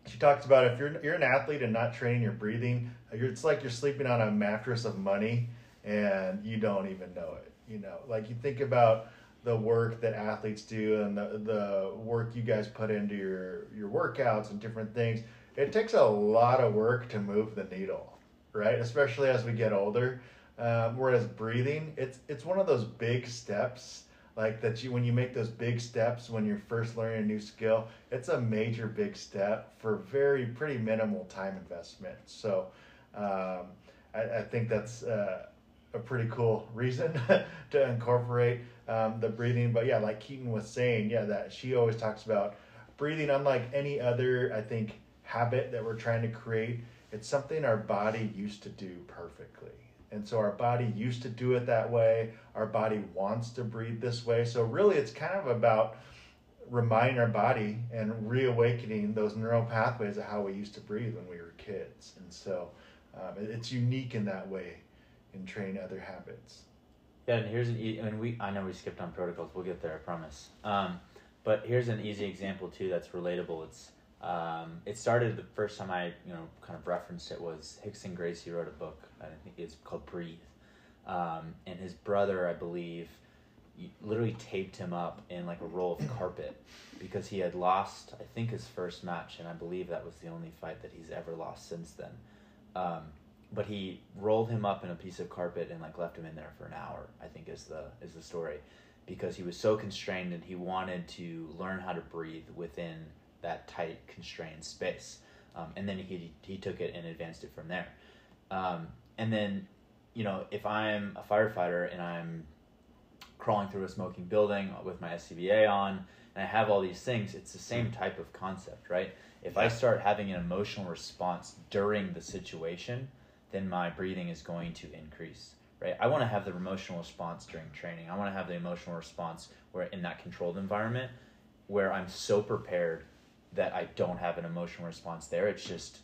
she talks about if you're, you're an athlete and not training your breathing, you're, it's like you're sleeping on a mattress of money and you don't even know it. You know, like you think about the work that athletes do and the, the work you guys put into your, your workouts and different things. It takes a lot of work to move the needle, right? Especially as we get older. Um, whereas breathing, it's it's one of those big steps, like that you when you make those big steps when you're first learning a new skill. It's a major big step for very pretty minimal time investment. So, um, I, I think that's uh, a pretty cool reason [laughs] to incorporate um, the breathing. But yeah, like Keaton was saying, yeah, that she always talks about breathing unlike any other. I think habit that we're trying to create. It's something our body used to do perfectly. And so our body used to do it that way. Our body wants to breathe this way. So really it's kind of about reminding our body and reawakening those neural pathways of how we used to breathe when we were kids. And so um, it's unique in that way in training other habits. Yeah, and here's an e- and we I know we skipped on protocols. We'll get there, I promise. Um, but here's an easy example too that's relatable. It's um, it started the first time I you know kind of referenced it was Rickson Gracie wrote a book. I think it's called Breathe, um, and his brother I believe literally taped him up in like a roll of carpet because he had lost I think his first match, and I believe that was the only fight that he's ever lost since then. Um, but he rolled him up in a piece of carpet and like left him in there for an hour. I think is the is the story, because he was so constrained and he wanted to learn how to breathe within that tight constrained space. Um, and then he he took it and advanced it from there. Um, and then, you know, if I'm a firefighter and I'm crawling through a smoking building with my SCBA on and I have all these things, it's the same type of concept, right? If I start having an emotional response during the situation, then my breathing is going to increase, right? I want to have the emotional response during training. I want to have the emotional response where in that controlled environment where I'm so prepared that I don't have an emotional response there. It's just,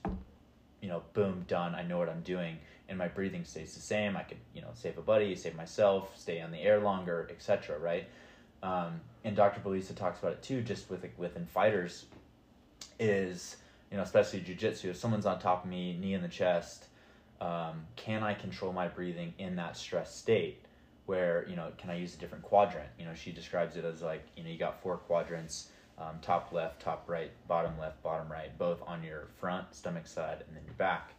you know, boom, done. I know what I'm doing, and my breathing stays the same. I could, you know, save a buddy, save myself, stay on the air longer, etc. Right? Um, and Dr. Belisa talks about it too, just with within fighters, is you know, especially jujitsu, if someone's on top of me, knee in the chest, um, can I control my breathing in that stress state? Where, you know, can I use a different quadrant? You know, she describes it as like, you know, you got four quadrants um, top left, top right, bottom left, bottom right, both on your front, stomach side, and then your back.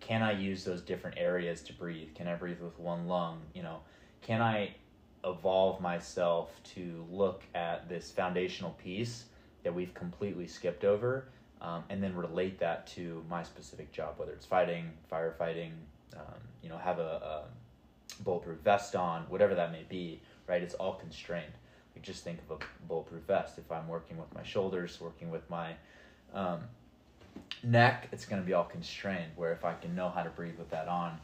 Can I use those different areas to breathe? Can I breathe with one lung? You know, can I evolve myself to look at this foundational piece that we've completely skipped over um, and then relate that to my specific job, whether it's fighting, firefighting, um, you know, have a, a bulletproof vest on, whatever that may be, right? It's all constrained. Like just think of a bulletproof vest. If I'm working with my shoulders, working with my um, neck, it's going to be all constrained. Where if I can know how to breathe with that on,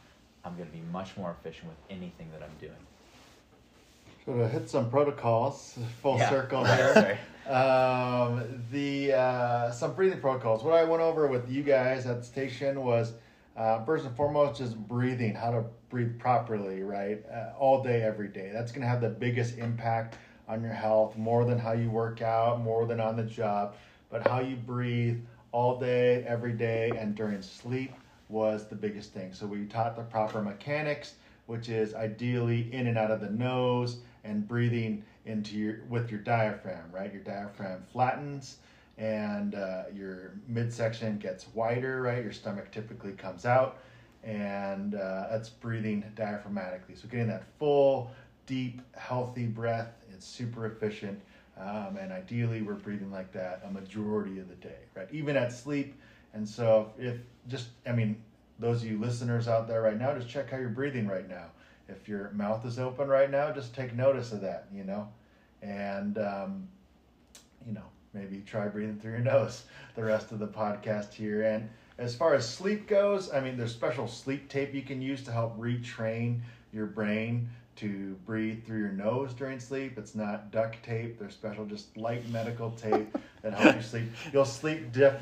I'm going to be much more efficient with anything that I'm doing. So to hit some protocols, full Yeah. circle [laughs] Sorry. here. um, the uh, some breathing protocols. What I went over with you guys at the station was uh, first and foremost just breathing, how to breathe properly, right, uh, all day, every day. That's going to have the biggest impact on your health, more than how you work out, more than on the job, but how you breathe all day, every day, and during sleep was the biggest thing. So we taught the proper mechanics, which is ideally in and out of the nose and breathing into your with your diaphragm, right? Your diaphragm flattens and uh, your midsection gets wider, right? Your stomach typically comes out, and uh, that's breathing diaphragmatically. So getting that full, deep, healthy breath, it's super efficient. Um, and ideally, we're breathing like that a majority of the day, right? Even at sleep. And so, if just, I mean, those of you listeners out there right now, just check how you're breathing right now. If your mouth is open right now, just take notice of that, you know? And, um, you know, maybe try breathing through your [laughs] nose the rest of the podcast here. And as far as sleep goes, I mean, there's special sleep tape you can use to help retrain your brain to breathe through your nose during sleep. It's not duct tape. There's special, just light medical tape that helps you sleep. [laughs] You'll sleep def-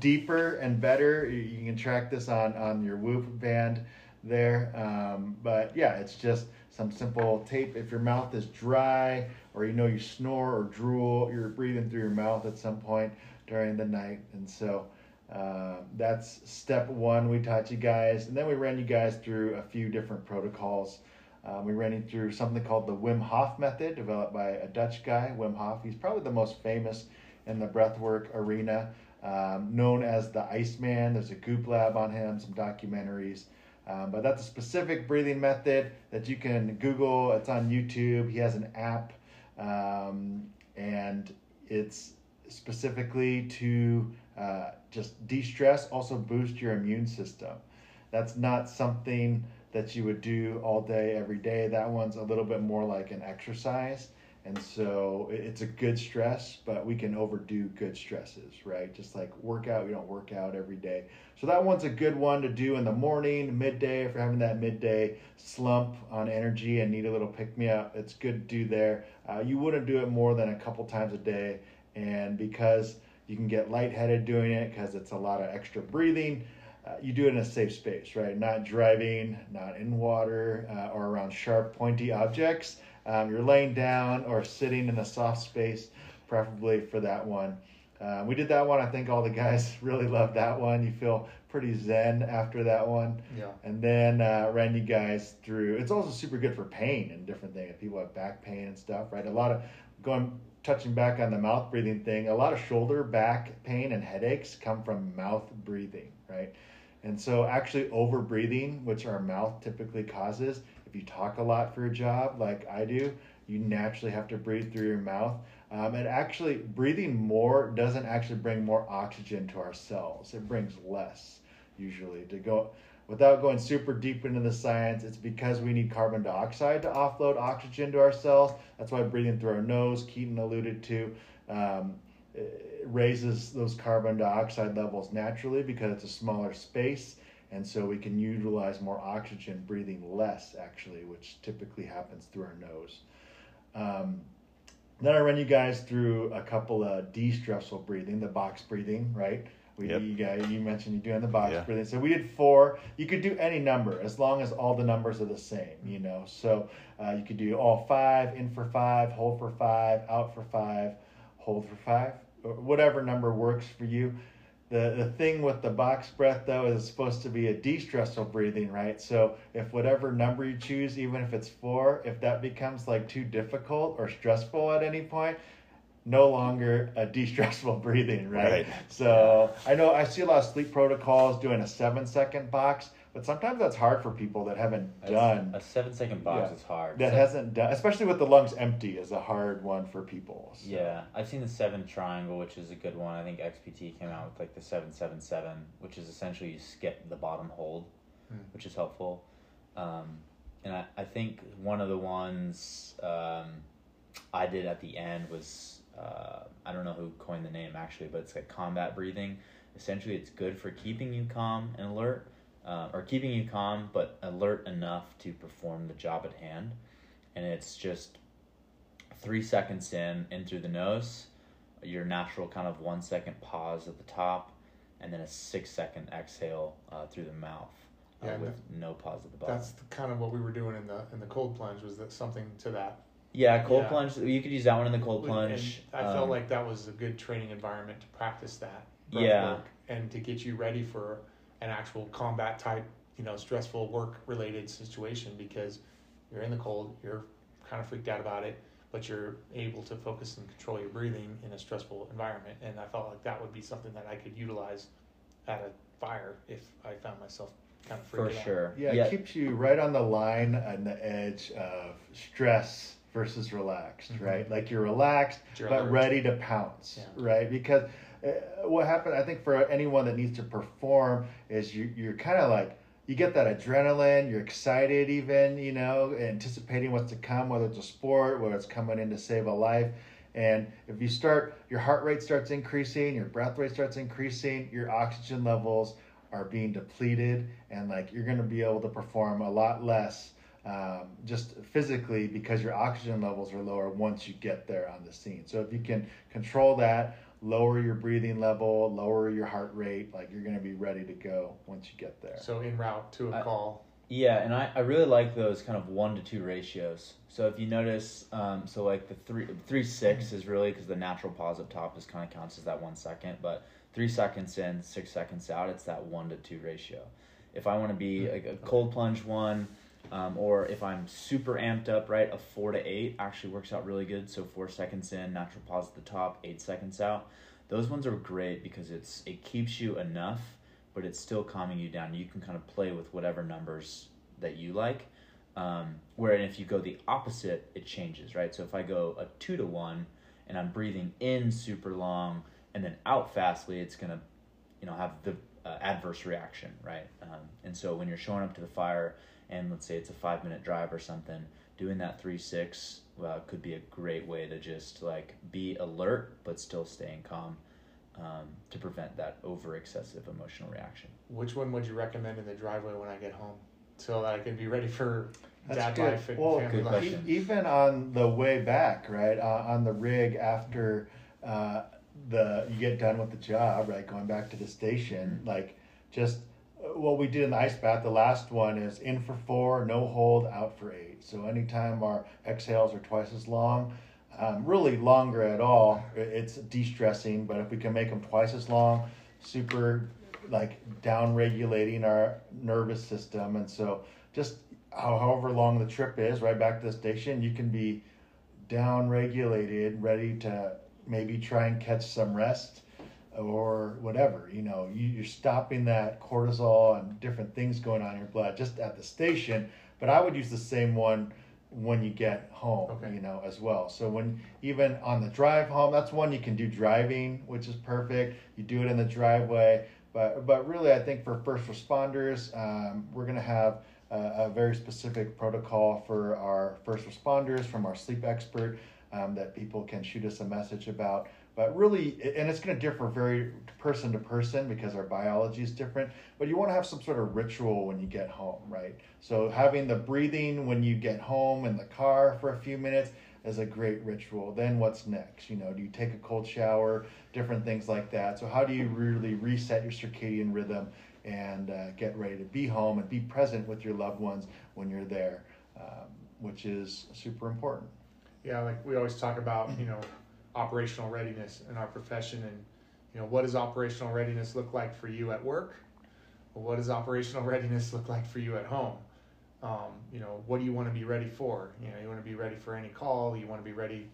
deeper and better. You- You can track this on on your Whoop band there. Um, but yeah, it's just some simple tape. If your mouth is dry or you know you snore or drool, you're breathing through your mouth at some point during the night. And so uh, that's step one we taught you guys. And then we ran you guys through a few different protocols. Um, we ran you through something called the Wim Hof method, developed by a Dutch guy, Wim Hof. He's probably the most famous in the breathwork arena, um, known as the Iceman. There's a Goop Lab on him, some documentaries. Um, but that's a specific breathing method that you can Google. It's on YouTube. He has an app, um, and it's specifically to uh, just de stress, also boost your immune system. That's not something that you would do all day, every day. That one's a little bit more like an exercise. And so it's a good stress, but we can overdo good stresses, right? Just like workout, we don't work out every day. So that one's a good one to do in the morning, midday, if you're having that midday slump on energy and need a little pick me up. It's good to do there. Uh, you wouldn't do it more than a couple times a day. And because you can get lightheaded doing it because it's a lot of extra breathing, uh, you do it in a safe space, right? Not driving, not in water uh, or around sharp, pointy objects. Um, you're laying down or sitting in a soft space, preferably for that one. Uh, we did that one. I think all the guys [laughs] really loved that one. You feel pretty zen after that one. Yeah. And then uh, ran you guys through. It's also super good for pain and different things. If people have back pain and stuff, right? A lot of going touching back on the mouth breathing thing. A lot of shoulder, back pain, and headaches come from mouth breathing, right? And so, actually, over breathing, which our mouth typically causes, if you talk a lot for a job like I do, you naturally have to breathe through your mouth. Um, and actually, breathing more doesn't actually bring more oxygen to our cells. It brings less, usually. To go without going super deep into the science, it's because we need carbon dioxide to offload oxygen to our cells. That's why breathing through our nose, Keaton alluded to, um, raises those carbon dioxide levels naturally because it's a smaller space and so we can utilize more oxygen breathing less actually which typically happens through our nose. Um, then i run you guys through a couple of de-stressful breathing the box breathing right? We, Yep. you guys you mentioned you doing the box Yeah. breathing. So we did four. You could do any number as long as all the numbers are the same you know? So uh, you could do all five in for five hold for five out for five hold for five whatever number works for you the the thing with the box breath though is it's supposed to be a de-stressful breathing, right? So if whatever number you choose, even if it's four, if that becomes like too difficult or stressful at any point, no longer a de-stressful [laughs] breathing, right? Right. So I know I see a lot of sleep protocols doing a seven second box, but sometimes that's hard for people that haven't A- done a seven second box Yeah. is hard. that So- hasn't done, especially with the lungs empty, is a hard one for people. So. Yeah, I've seen the seven triangle, which is a good one. I think XPT came out with like the seven seven seven, which is essentially you skip the bottom hold, Hmm. which is helpful. Um, and I, I think one of the ones um, I did at the end was uh, I don't know who coined the name actually, but it's like combat breathing. Essentially, it's good for keeping you calm and alert, uh, or keeping you calm but alert enough to perform the job at hand. And it's just three seconds in in through the nose, your natural kind of one second pause at the top, and then a six second exhale uh, through the mouth uh, Yeah, and with no pause at the bottom. That's the, kind of what we were doing in the in the cold plunge. Was that something to that? yeah, cold Yeah. plunge. You could use that one in the cold And plunge. I felt Um, like that was a good training environment to practice that. Yeah. work and to get you ready for an actual combat type, you know, stressful work related situation because you're in the cold, you're kind of freaked out about it, but you're able to focus and control your breathing in a stressful environment. And I felt like that would be something that I could utilize at a fire if I found myself kind of for freaking out. sure. Yeah, it keeps you right on the line and the edge of stress versus relaxed, Mhm. right? Like you're relaxed You're but alert. ready to pounce, right? Because what happened, I think, for anyone that needs to perform is you, you're kind of like you get that adrenaline, you're excited, even you know, anticipating what's to come, whether it's a sport, whether it's coming in to save a life. And if you start, your heart rate starts increasing, your breath rate starts increasing, your oxygen levels are being depleted, and like you're going to be able to perform a lot less um, just physically because your oxygen levels are lower once you get there on the scene. So if you can control that, lower your breathing level, lower your heart rate, like you're going to be ready to go once you get there. So in route to a I- call. Yeah, and I, I really like those kind of one to two ratios. So if you notice, um, so like the three three six is really because the natural pause up top is kind of counts as that one second, but three seconds in, six seconds out, it's that one to two ratio. If I want to be like a cold plunge one, um, or if I'm super amped up, right, a four to eight actually works out really good. So four seconds in, natural pause at the top, eight seconds out. Those ones are great because it's it keeps you enough but it's still calming you down. You can kind of play with whatever numbers that you like. Um, where if you go the opposite, it changes, right? So if I go a two to one and I'm breathing in super long and then out fastly, it's gonna, you know, have the uh, adverse reaction, right? Um, and so when you're showing up to the fire and let's say it's a five minute drive or something, doing that three six uh, could be a great way to just like be alert but still staying calm um, to prevent that over excessive emotional reaction. Which one would you recommend in the driveway when I get home, so that I can be ready for That's dad good. life and well, family life? even on the way back, right, uh, on the rig after uh, the you get done with the job, right, going back to the station, like just what we did in the ice bath. The last one is in for four, no hold, out for eight. So anytime our exhales are twice as long. Um, really longer at all, it's de-stressing. But if we can make them twice as long, super like down regulating our nervous system and so just how, however long the trip is right back to the station you can be down regulated ready to maybe try and catch some rest or whatever you know you, you're stopping that cortisol and different things going on in your blood just at the station but i would use the same one when you get home you know as well. So when even on the drive home that's one you can do driving which is perfect. You do it in the driveway but but really i think for first responders um, we're going to have a, a very specific protocol for our first responders from our sleep expert um, that people can shoot us a message about but really and it's going to differ very person to person because our biology is different but you want to have some sort of ritual when you get home right? So having the breathing when you get home in the car for a few minutes is a great ritual. Then what's next? You know do you take a cold shower? Different things like that. So how do you really reset your circadian rhythm and uh, get ready to be home and be present with your loved ones when you're there um, which is super important. Yeah, like we always talk about, you know, operational readiness in our profession, and you know, what does operational readiness look like for you at work? What does operational [laughs] readiness look like for you at home? Um, you know, what do you want to be ready for? You know, you want to be ready for any call. You want to be ready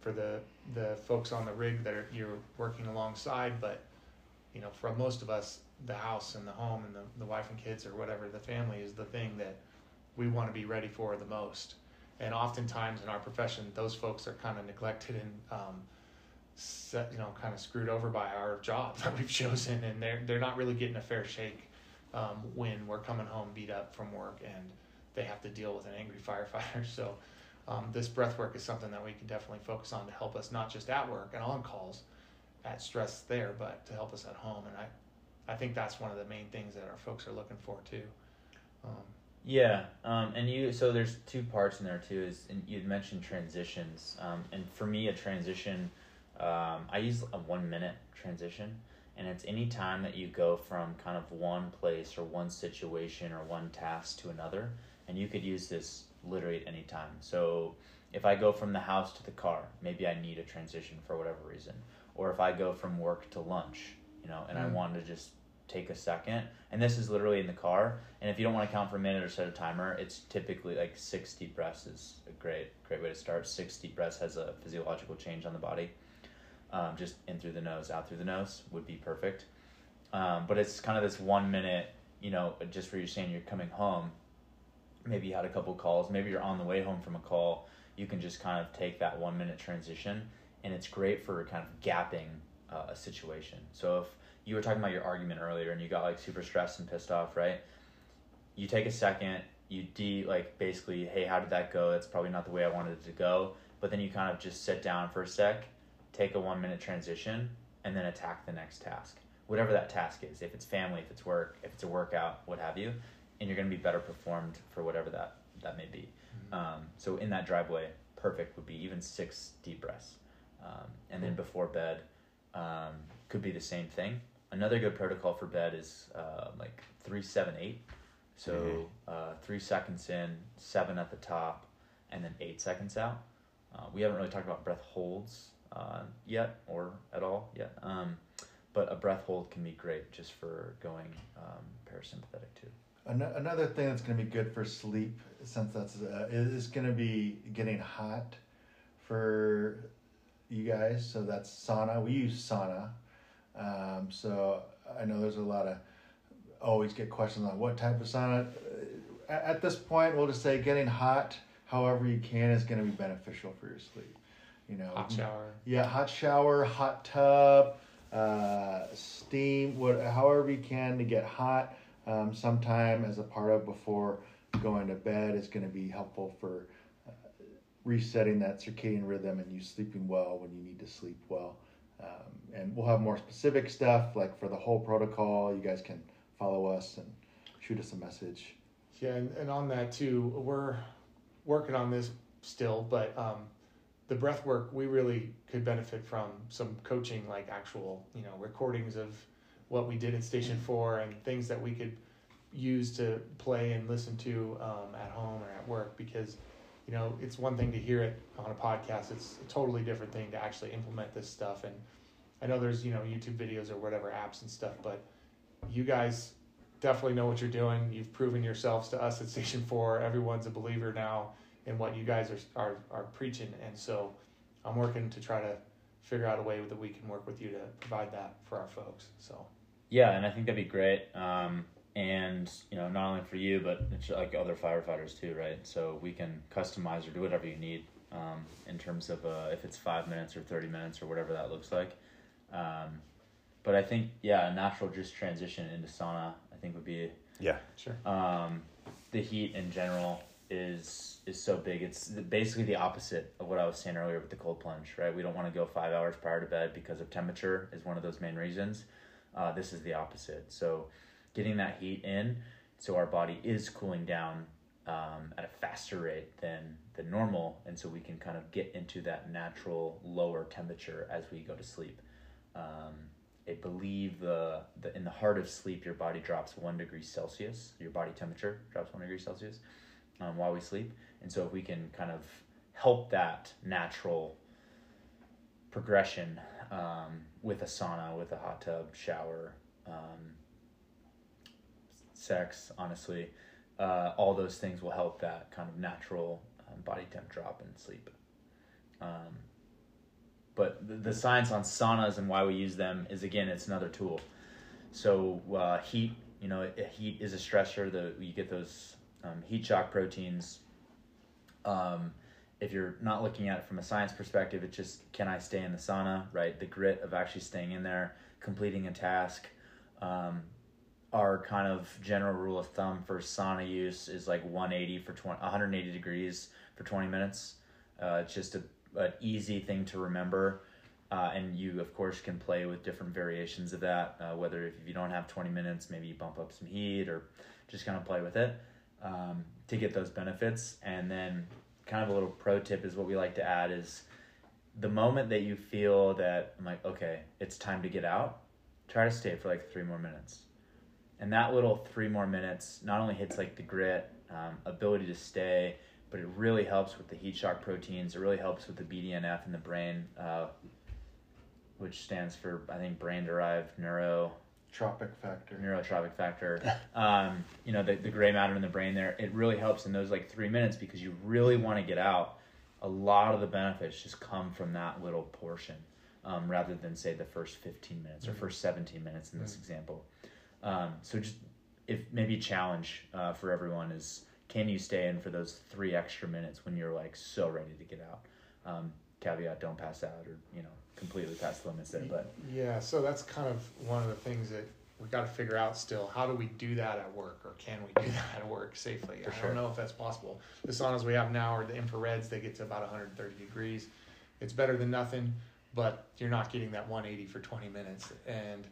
for the the folks on the rig that are, you're working alongside. But you know, for most of us, the house and the home and the, the wife and kids or whatever, the family is the thing that we want to be ready for the most. And oftentimes in our profession, those folks are kind of neglected and um, set, you know, kind of screwed over by our job [laughs] that we've chosen, and they're they're not really getting a fair shake um, when we're coming home beat up from work and they have to deal with an angry [laughs] firefighter. So um, this breath work is something that we can definitely focus on to help us not just at work and on calls, at stress there, but to help us at home. And I, I think that's one of the main things that our folks are looking for too. Um, Yeah, um, and you so there's two parts in there too. Is and you'd mentioned transitions, um, and for me a transition, um, I use a one minute transition, and it's any time that you go from kind of one place or one situation or one task to another, and you could use this literally at any time. So if I go from the house to the car, maybe I need a transition for whatever reason, or if I go from work to lunch, you know, and I Mm. want to just take a second. And this is literally in the car. And if you don't want to count for a minute or set a timer it's typically like six deep breaths is a great great way to start. Six deep breaths has a physiological change on the body. Um, just in through the nose out through the nose would be perfect. Um, but it's kind of this one minute you know just where you're saying you're coming home. Maybe you had a couple calls. Maybe you're on the way home from a call. You can just kind of take that one minute transition. And it's great for kind of gapping uh, a situation. So if you were talking about your argument earlier and you got like super stressed and pissed off right? You take a second you de like basically hey how did that go? That's probably not the way i wanted it to go. But then you kind of just sit down for a sec take a one minute transition and then attack the next task. Whatever that task is if it's family if it's work if it's a workout what have you and you're going to be better performed for whatever that that may be. Um, so in that driveway perfect would be even six deep breaths. Um, and then before bed um, could be the same thing another good protocol for bed is uh, like three seven eight so uh, three seconds in seven at the top and then eight seconds out uh, we haven't really talked about breath holds uh, yet or at all yet um, but a breath hold can be great just for going um, parasympathetic too Another thing that's going to be good for sleep, since that's uh, is going to be getting hot for you guys. So that's sauna. We use sauna. Um, so I know there's a lot of always get questions on what type of sauna. Uh, At, at this point, we'll just say getting hot, however you can, is going to be beneficial for your sleep. You know, hot shower. yeah, hot shower, hot tub, uh, steam, what, however you can to get hot. Um, sometime as a part of before going to bed is going to be helpful for uh, resetting that circadian rhythm and you sleeping well when you need to sleep well. Um, and we'll have more specific stuff like for the whole protocol. You guys can follow us and shoot us a message. Yeah, and, and on that too, we're working on this still, but um, the breath work we really could benefit from some coaching, like actual you know recordings of what we did at Station Four and things that we could use to play and listen to um, at home or at work because you know it's one thing to hear it on a podcast. It's a totally different thing to actually implement this stuff. And i know there's you know youtube videos or whatever apps and stuff but you guys definitely know what you're doing. You've proven yourselves to us at station 4 everyone's a believer now in what you guys are are, are preaching. And so i'm working to try to figure out a way that we can work with you to provide that for our folks. So. Yeah, and I think that'd be great. Um, and you know, not only for you, but it's like other firefighters too, right? So we can customize or do whatever you need um, in terms of uh, if it's five minutes or thirty minutes or whatever that looks like. Um, but I think yeah, a natural just transition into sauna, I think would be Yeah. Sure. Um, the heat in general is is so big. It's basically the opposite of what I was saying earlier with the cold plunge, right? We don't want to go five hours prior to bed because of temperature is one of those main reasons. Uh, this is the opposite. So, getting that heat in, so our body is cooling down um, at a faster rate than the normal, and so we can kind of get into that natural lower temperature as we go to sleep. Um, I believe the, the in the heart of sleep, your body drops one degree Celsius. Your body temperature drops one degree Celsius um, while we sleep, and so if we can kind of help that natural progression um, with a sauna, with a hot tub, shower, um, sex, honestly, uh, all those things will help that kind of natural um, body temp drop and sleep. Um, but the, the science on saunas and why we use them is again, it's another tool. So uh, heat, you know, heat is a stressor. The you get those um, heat shock proteins. Um, if you're not looking at it from a science perspective, it's just can I stay in the sauna, right? The grit of actually staying in there, completing a task. Um, our kind of general rule of thumb for sauna use is like 180 for 20, 180 degrees for 20 minutes. Uh, it's just a, an easy thing to remember. Uh, and you, of course, can play with different variations of that. Uh, whether if you don't have 20 minutes, maybe you bump up some heat or just kind of play with it um, to get those benefits. And then, kind of a little pro tip is what we like to add is the moment that you feel that I'm like, okay, it's time to get out, try to stay for like three more minutes and that little three more minutes not only hits like the grit um, ability to stay but it really helps with the heat shock proteins. It really helps with the bdnf in the brain uh, which stands for i think brain derived neuro tropic factor. Neurotrophic factor. [laughs] Um, you know the, the gray matter in the brain there it really helps in those like three minutes because you really want to get out. A lot of the benefits just come from that little portion um, rather than say the first 15 minutes or first 17 minutes in this Mm-hmm. example um, so just if maybe a challenge uh, for everyone is can you stay in for those three extra minutes when you're like so ready to get out? Um, caveat: don't pass out or you know completely pass the limits there. But Yeah, so that's kind of one of the things that we got to figure out still. How do we do that at work, or can we do [laughs] that at work safely? For I sure. don't know if that's possible. The saunas we have now are the infrareds; they get to about 130 degrees. It's better than nothing, but you're not getting that 180 for 20 minutes, and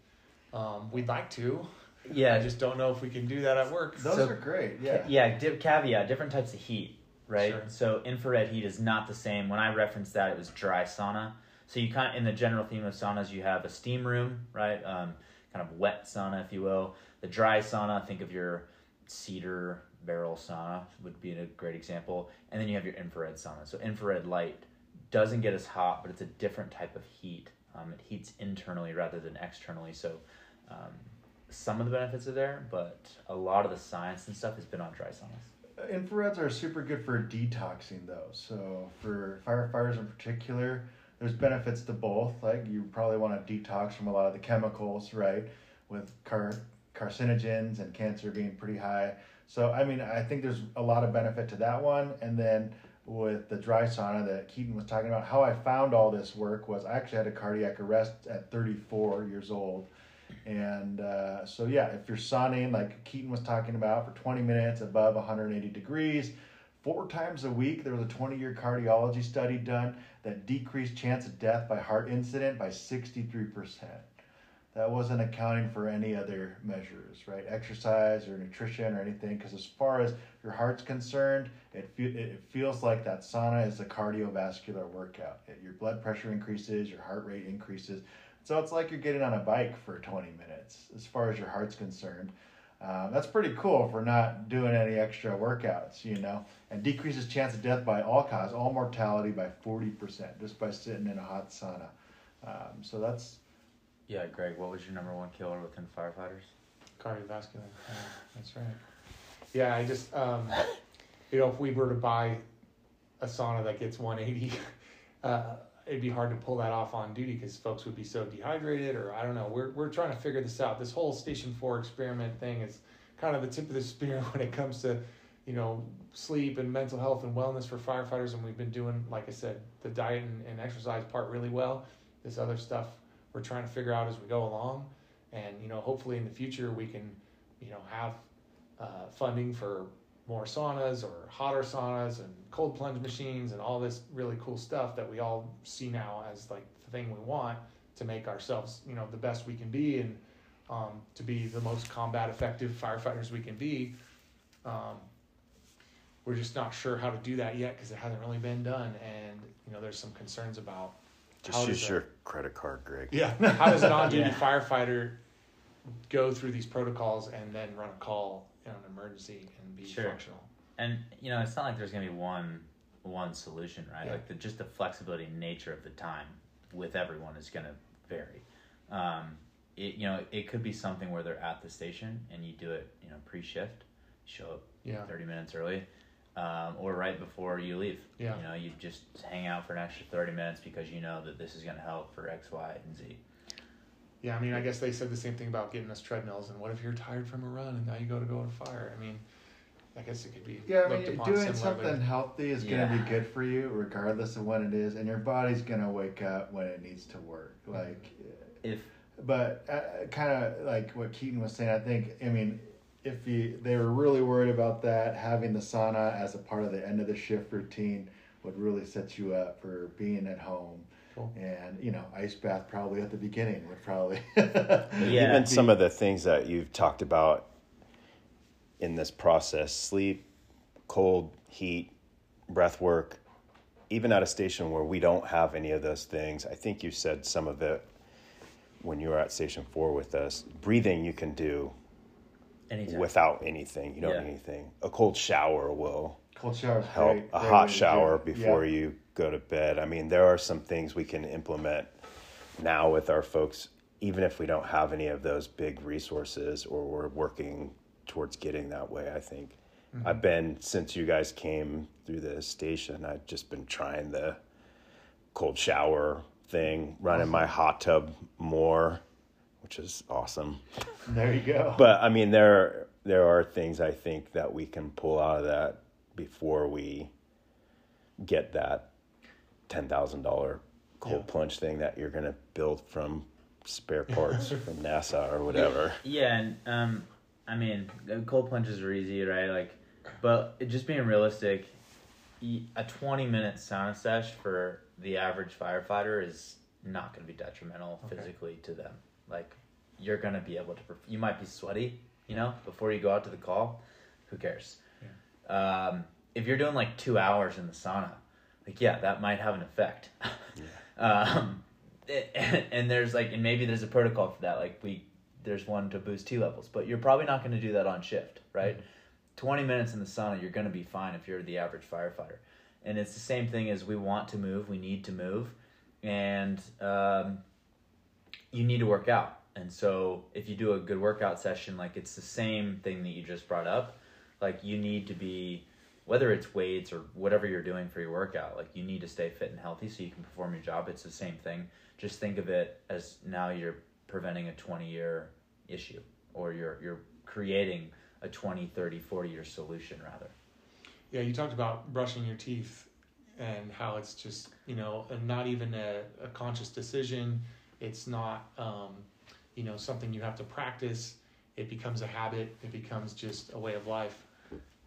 um, we'd like to. Yeah. I just don't know if we can do that at work. Those so- are great. Yeah. yeah. Di- caveat: different types of heat, right? Sure. So infrared heat is not the same. When I referenced that, it was dry sauna. So you kind of in the general theme of saunas, you have a steam room, right? Um, kind of wet sauna, if you will. The dry sauna, think of your cedar barrel sauna would be a great example, and then you have your infrared sauna. So infrared light doesn't get as hot, but it's a different type of heat. Um, it heats internally rather than externally. So um, some of the benefits are there, but a lot of the science and stuff has been on dry saunas. Infrareds are super good for detoxing, though. So for firefighters in particular, there's benefits to both. Like you probably want to detox from a lot of the chemicals, right? With car carcinogens and cancer being pretty high. So I mean, I think there's a lot of benefit to that one. And then with the dry sauna that Keaton was talking about, how I found all this work was I actually had a cardiac arrest at 34 years old. And uh, so, yeah, if you're sauning, like Keaton was talking about, for 20 minutes above 180 degrees, four times a week, there was a 20 year cardiology study done that decreased chance of death by heart incident by 63%. That wasn't accounting for any other measures, right? Exercise or nutrition or anything. Because as far as your heart's concerned, it, fe- it feels like that sauna is a cardiovascular workout. It- your blood pressure increases, your heart rate increases. So it's like you're getting on a bike for 20 minutes as far as your heart's concerned. Um, that's pretty cool for not doing any extra workouts, you know, and decreases chance of death by all cause, all mortality by 40% just by sitting in a hot sauna. Um, so that's Yeah, Greg, what was your number one killer within firefighters? Cardiovascular. Yeah, that's right. Yeah, I just um, [laughs] you know if we were to buy a sauna that gets 180, [laughs] uh, it'd be hard to pull that off on duty because folks would be so dehydrated or I don't know. We're we're trying to figure this out. This whole Station Four experiment thing is kind of the tip of the [laughs] spear when it comes to you know sleep and mental health and wellness for firefighters. And we've been doing, like I said, the diet and, and exercise part really well. This other stuff we're trying to figure out as we go along and you know hopefully in the future we can you know have uh, funding for more saunas or hotter saunas and cold plunge machines and all this really cool stuff that we all see now as like the thing we want to make ourselves you know the best we can be and um, to be the most combat effective firefighters we can be um, we're just not sure how to do that yet because it hasn't really been done and you know there's some concerns about Just use does a- your credit card, Greg. yeah. [laughs] How does an on-duty Yeah. firefighter go through these protocols and then run a call in an emergency and be Sure. functional? And you know, it's not like there's gonna be one one solution, right? Yeah. Like the just the flexibility and nature of the time. with everyone is going to vary. Um, it you know it could be something where they're at the station and you do it you know pre shift, show up Yeah. thirty minutes early, um, or right before you leave. Yeah. You know you just hang out for an extra thirty minutes because you know that this is going to help for X, Y, and Z. Yeah, I mean, I guess they said the same thing about getting us treadmills. And what if you're tired from a run and now you go to go on fire? I mean, I guess it could be Yeah, I mean, upon doing similarly. something healthy is Yeah. going to be good for you, regardless of when it is, and your body's going to wake up when it needs to work. Like, If but uh, kind of like what Keaton was saying, I think. I mean, if you they were really worried about that, having the sauna as a part of the end of the shift routine would really set you up for being at home. Cool. And you know, ice bath probably at the beginning would probably. [laughs] Yeah. Even some of the things that you've talked about in this process sleep, cold, heat, breath work, even at a station where we don't have any of those things, I think you said some of it when you were at station four with us. Breathing you can do anytime. without anything. You don't Yeah. need anything. A cold shower will Cold shower's help. great. A Great hot way to do shower before Yeah. you go to bed. I mean, there are some things we can implement now with our folks, even if we don't have any of those big resources or we're working towards getting that way. I think Mm-hmm. I've been since you guys came through the station. I've just been trying the cold shower thing, running my hot tub more, which is awesome. [laughs] There you go. But I mean, there there are things I think that we can pull out of that before we get that ten thousand dollar cold Yeah. plunge thing that you're gonna build from spare [laughs] parts from NASA or whatever. Yeah, and um, I mean, cold plunges are easy, right? Like, but just being realistic, a twenty minute sauna sesh for the average firefighter is not going to be detrimental Okay. physically to them. Like, you're going to be able to. You might be sweaty, you know, before you go out to the call. Who cares? Um, if you're doing like two hours in the sauna, like yeah, that might have an effect. [laughs] um, and, [laughs] and there's like, and maybe there's a protocol for that. Like we, there's one to boost T levels, but you're probably not going to do that on shift, right? Twenty minutes in the sauna, you're going to be fine if you're the average firefighter. And it's the same thing as we want to move, we need to move, and um, you need to work out. And so if you do a good workout session, like it's the same thing that you just brought up. Like you need to be, whether it's weights or whatever you're doing for your workout, like you need to stay fit and healthy so you can perform your job. It's the same thing. Just think of it as now you're preventing a 20 year issue or you're, you're creating a 20, 30, 40 year solution rather. Yeah, you talked about brushing your teeth and how it's just, you know, not even a, a conscious decision. It's not, um, you know, something you have to practice. It becomes a habit. It becomes just a way of life.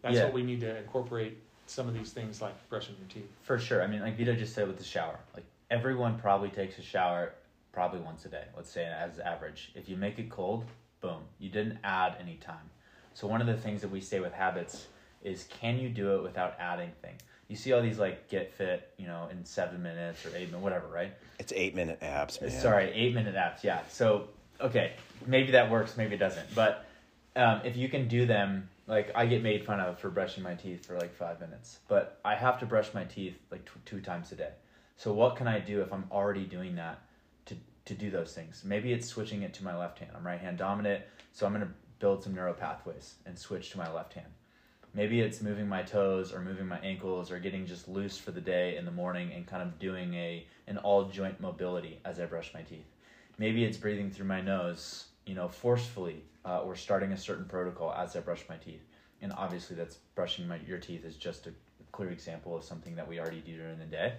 That's Yeah. what we need to incorporate some of these things like brushing your teeth. For sure. I mean, like Vito just said with the shower, like everyone probably takes a shower probably once a day. Let's say as average. If you make it cold, boom, you didn't add any time. So one of the things that we say with habits is, can you do it without adding things? You see all these like get fit, you know, in seven minutes or eight minutes, whatever, right? It's eight minute abs, man. Sorry, eight minute apps. Yeah. So okay, maybe that works, maybe it doesn't. But um, if you can do them, like I get made fun of for brushing my teeth for like five minutes, but I have to brush my teeth like tw- two times a day. So what can I do if I'm already doing that to to do those things? Maybe it's switching it to my left hand. I'm right hand dominant, so I'm gonna build some neural pathways and switch to my left hand. Maybe it's moving my toes or moving my ankles or getting just loose for the day in the morning and kind of doing a an all joint mobility as I brush my teeth. Maybe it's breathing through my nose, you know, forcefully uh, or starting a certain protocol as I brush my teeth. And obviously, that's brushing my your teeth is just a clear example of something that we already do during the day,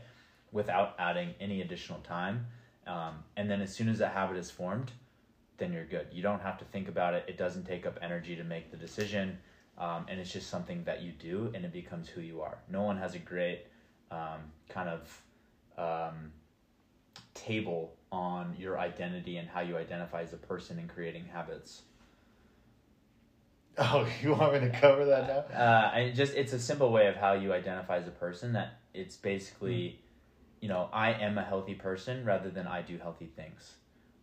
without adding any additional time. Um, and then as soon as that habit is formed, then you're good. You don't have to think about it. It doesn't take up energy to make the decision. Um, and it's just something that you do and it becomes who you are. No one has a great um, kind of um, table on your identity and how you identify as a person in creating habits. [laughs] Oh, you want me to cover that now? Uh, I just it's a simple way of how you identify as a person. That it's basically, you know, I am a healthy person rather than I do healthy things.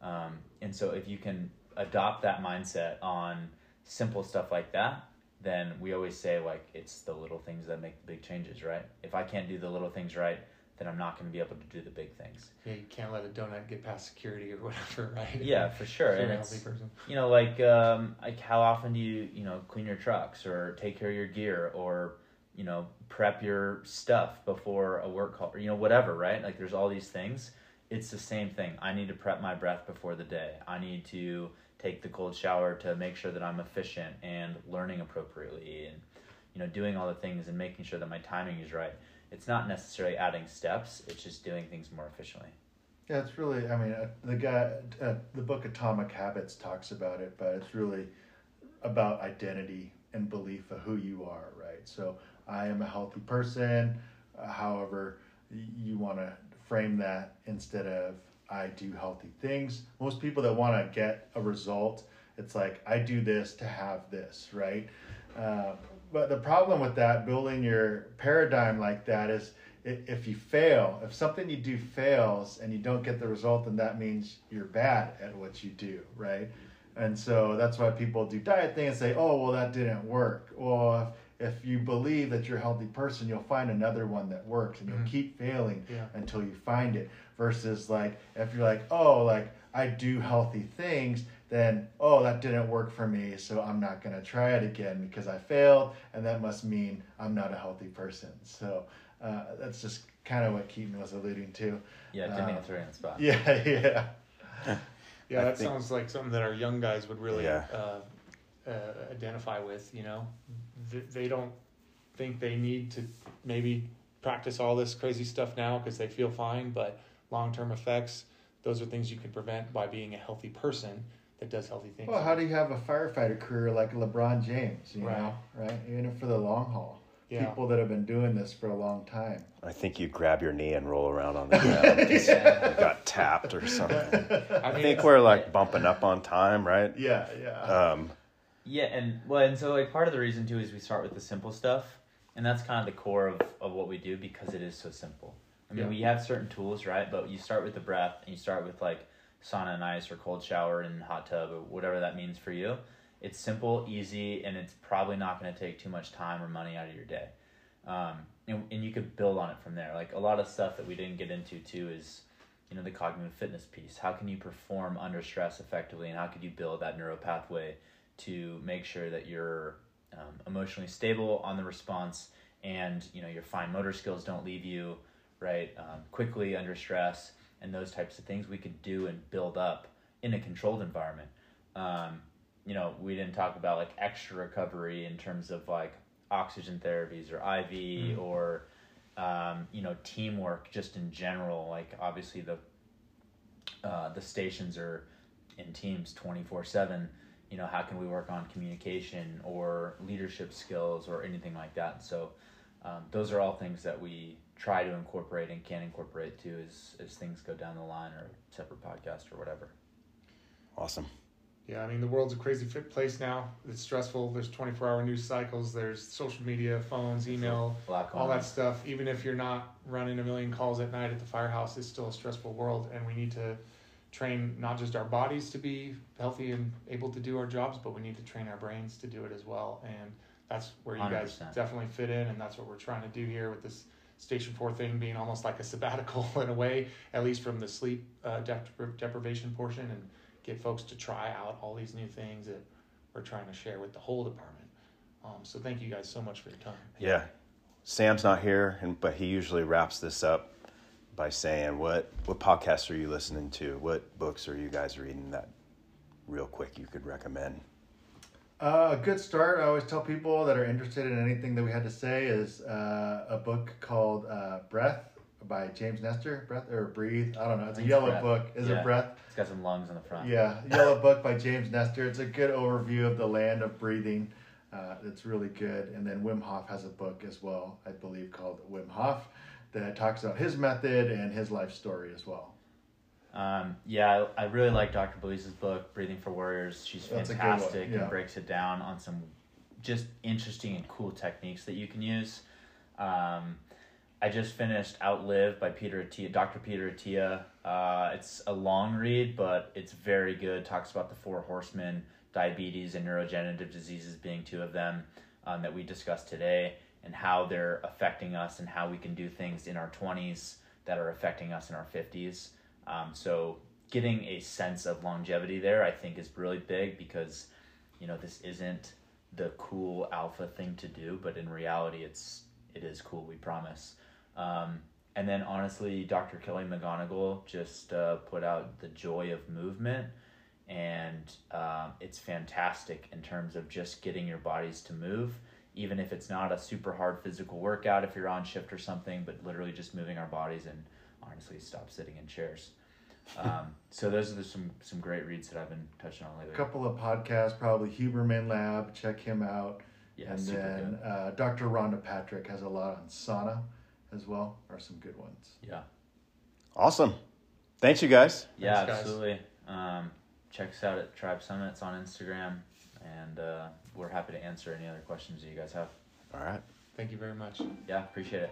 Um, and so if you can adopt that mindset on simple stuff like that, then we always say like it's the little things that make the big changes, right? If I can't do the little things right, then I'm not going to be able to do the big things. Yeah, you can't let a donut get past security or whatever, [laughs] right? Yeah, for sure. And a it's healthy person. you know like um, like how often do you you know clean your trucks or take care of your gear or you know prep your stuff before a work call or you know whatever right? Like there's all these things. It's the same thing. I need to prep my breath before the day. I need to take the cold shower to make sure that i'm efficient and learning appropriately and you know doing all the things and making sure that my timing is right. It's not necessarily adding steps. It's just doing things more efficiently. Yeah, it's really. I mean, uh, the guy, uh, the book Atomic Habits talks about it, but it's really about identity and belief of who you are, right? So I am a healthy person. However, you want to frame that instead of I do healthy things. Most people that want to get a result, it's like I do this to have this, right? Uh, but the problem with that, building your paradigm like that, is if you fail, if something you do fails and you don't get the result, then that means you're bad at what you do, right? And so that's why people do diet things and say, oh, well, that didn't work. Well, if, if you believe that you're a healthy person, you'll find another one that works and you'll Mhm. keep failing Yeah. until you find it. Versus, like, if you're like, oh, like, I do healthy things, then, oh, that didn't work for me, so I'm not going to try it again because I failed, and that must mean I'm not a healthy person. So uh, that's just kind of what Keaton was alluding to. yeah didn't mean Uh, to on the spot Yeah, [laughs] yeah. Yeah, I that think- sounds like something that our young guys would really Yeah. uh, uh, identify with. You know, Th- they don't think they need to maybe practice all this crazy stuff now because they feel fine, but long term effects, those are things you can prevent by being a healthy person that does healthy things. Well, how do you have a firefighter career like LeBron James? You Right. know, right? Even for the long haul. Yeah. People that have been doing this for a long time. I think you grab your knee and roll around on the ground. 'cause [laughs] You got tapped or something. [laughs] I, mean, think we're like bumping up on time, right? Yeah, yeah. Um, Yeah, and well, and so like part of the reason too is we start with the simple stuff, and that's kind of the core of, of what we do because it is so simple. I mean, Yeah. we have certain tools, right? But you start with the breath, and you start with like sauna and ice, or cold shower and hot tub, or whatever that means for you. It's simple, easy, and it's probably not going to take too much time or money out of your day. Um, and, and you could build on it from there. Like a lot of stuff that we didn't get into too is, you know, the cognitive fitness piece. How can you perform under stress effectively, and how could you build that neural pathway to make sure that you're um, emotionally stable on the response, and you know your fine motor skills don't leave you right um, quickly under stress, and those types of things we could do and build up in a controlled environment. Um, you know, we didn't talk about like extra recovery in terms of like oxygen therapies or IV or um, you know teamwork just in general. Like obviously the uh, the stations are in teams twenty four seven. You know, how can we work on communication or leadership skills or anything like that? So um, those are all things that we try to incorporate and can incorporate too as as things go down the line or separate podcast or whatever. awesome. Yeah, I mean the world's a crazy fit place now. It's stressful. There's 24-hour news cycles. There's social media, phones, email, A all that stuff. Even if you're not running a million calls at night at the firehouse, it's still a stressful world, and we need to train not just our bodies to be healthy and able to do our jobs, but we need to train our brains to do it as well. And that's where you guys 100%. definitely fit in, and that's what we're trying to do here with this Station Four thing being almost like a sabbatical [laughs] in a way, at least from the sleep uh, depri- deprivation portion, and get folks to try out all these new things that we're trying to share with the whole department. Um, so thank you guys so much for your time. Yeah. Sam's not here, and but he usually wraps this up by saying, "What what podcasts are you listening to? What books are you guys reading that real quick you could recommend?" Uh, a good start. I always tell people that are interested in anything that we had to say is uh, a book called uh, Breath by James Nestor. Breath or Breathe. I don't know. It's a It's yellow Breath. book. Is Yeah. it Breath? It's got some lungs on the front. Yeah, yellow [laughs] book by James Nestor. It's a good overview of the land of breathing. Uh, it's really good. And then Wim Hof has a book as well, I believe, called Wim Hof that talks about his method and his life story as well. Um, yeah, I, I really like Dr. Belisa's book, Breathing for Warriors. She's That's a good one, fantastic yeah. and breaks it down on some just interesting and cool techniques that you can use. Um, I just finished Outlive by Peter Attia, Dr. Peter Attia. Uh, it's a long read, but it's very good. Talks about the four horsemen, diabetes and neurodegenerative diseases being two of them um, that we discussed today, and how they're affecting us and how we can do things in our 20s that are affecting us in our 50s. Um, so getting a sense of longevity there, I think, is really big because you know this isn't the cool alpha thing to do, but in reality, it's it is cool. We promise. Um, and then honestly, Dr. Kelly McGonigal just uh, put out the joy of movement, and um, it's fantastic in terms of just getting your bodies to move, even if it's not a super hard physical workout if you're on shift or something, but literally just moving our bodies and honestly stop sitting in chairs. Um, [laughs] so those are the, some some great reads that I've been touching on lately. A couple of podcasts, probably Huberman Lab. Check him out. Yeah, and then uh, Dr. Rhonda Patrick has a lot on sauna as well. Are some good ones. Yeah. Awesome. Thanks, you guys. Yeah, Thanks, guys. absolutely. Um, check us out at Trybe Summits on Instagram, and uh, we're happy to answer any other questions that you guys have. All right. Thank you very much. Yeah, appreciate it.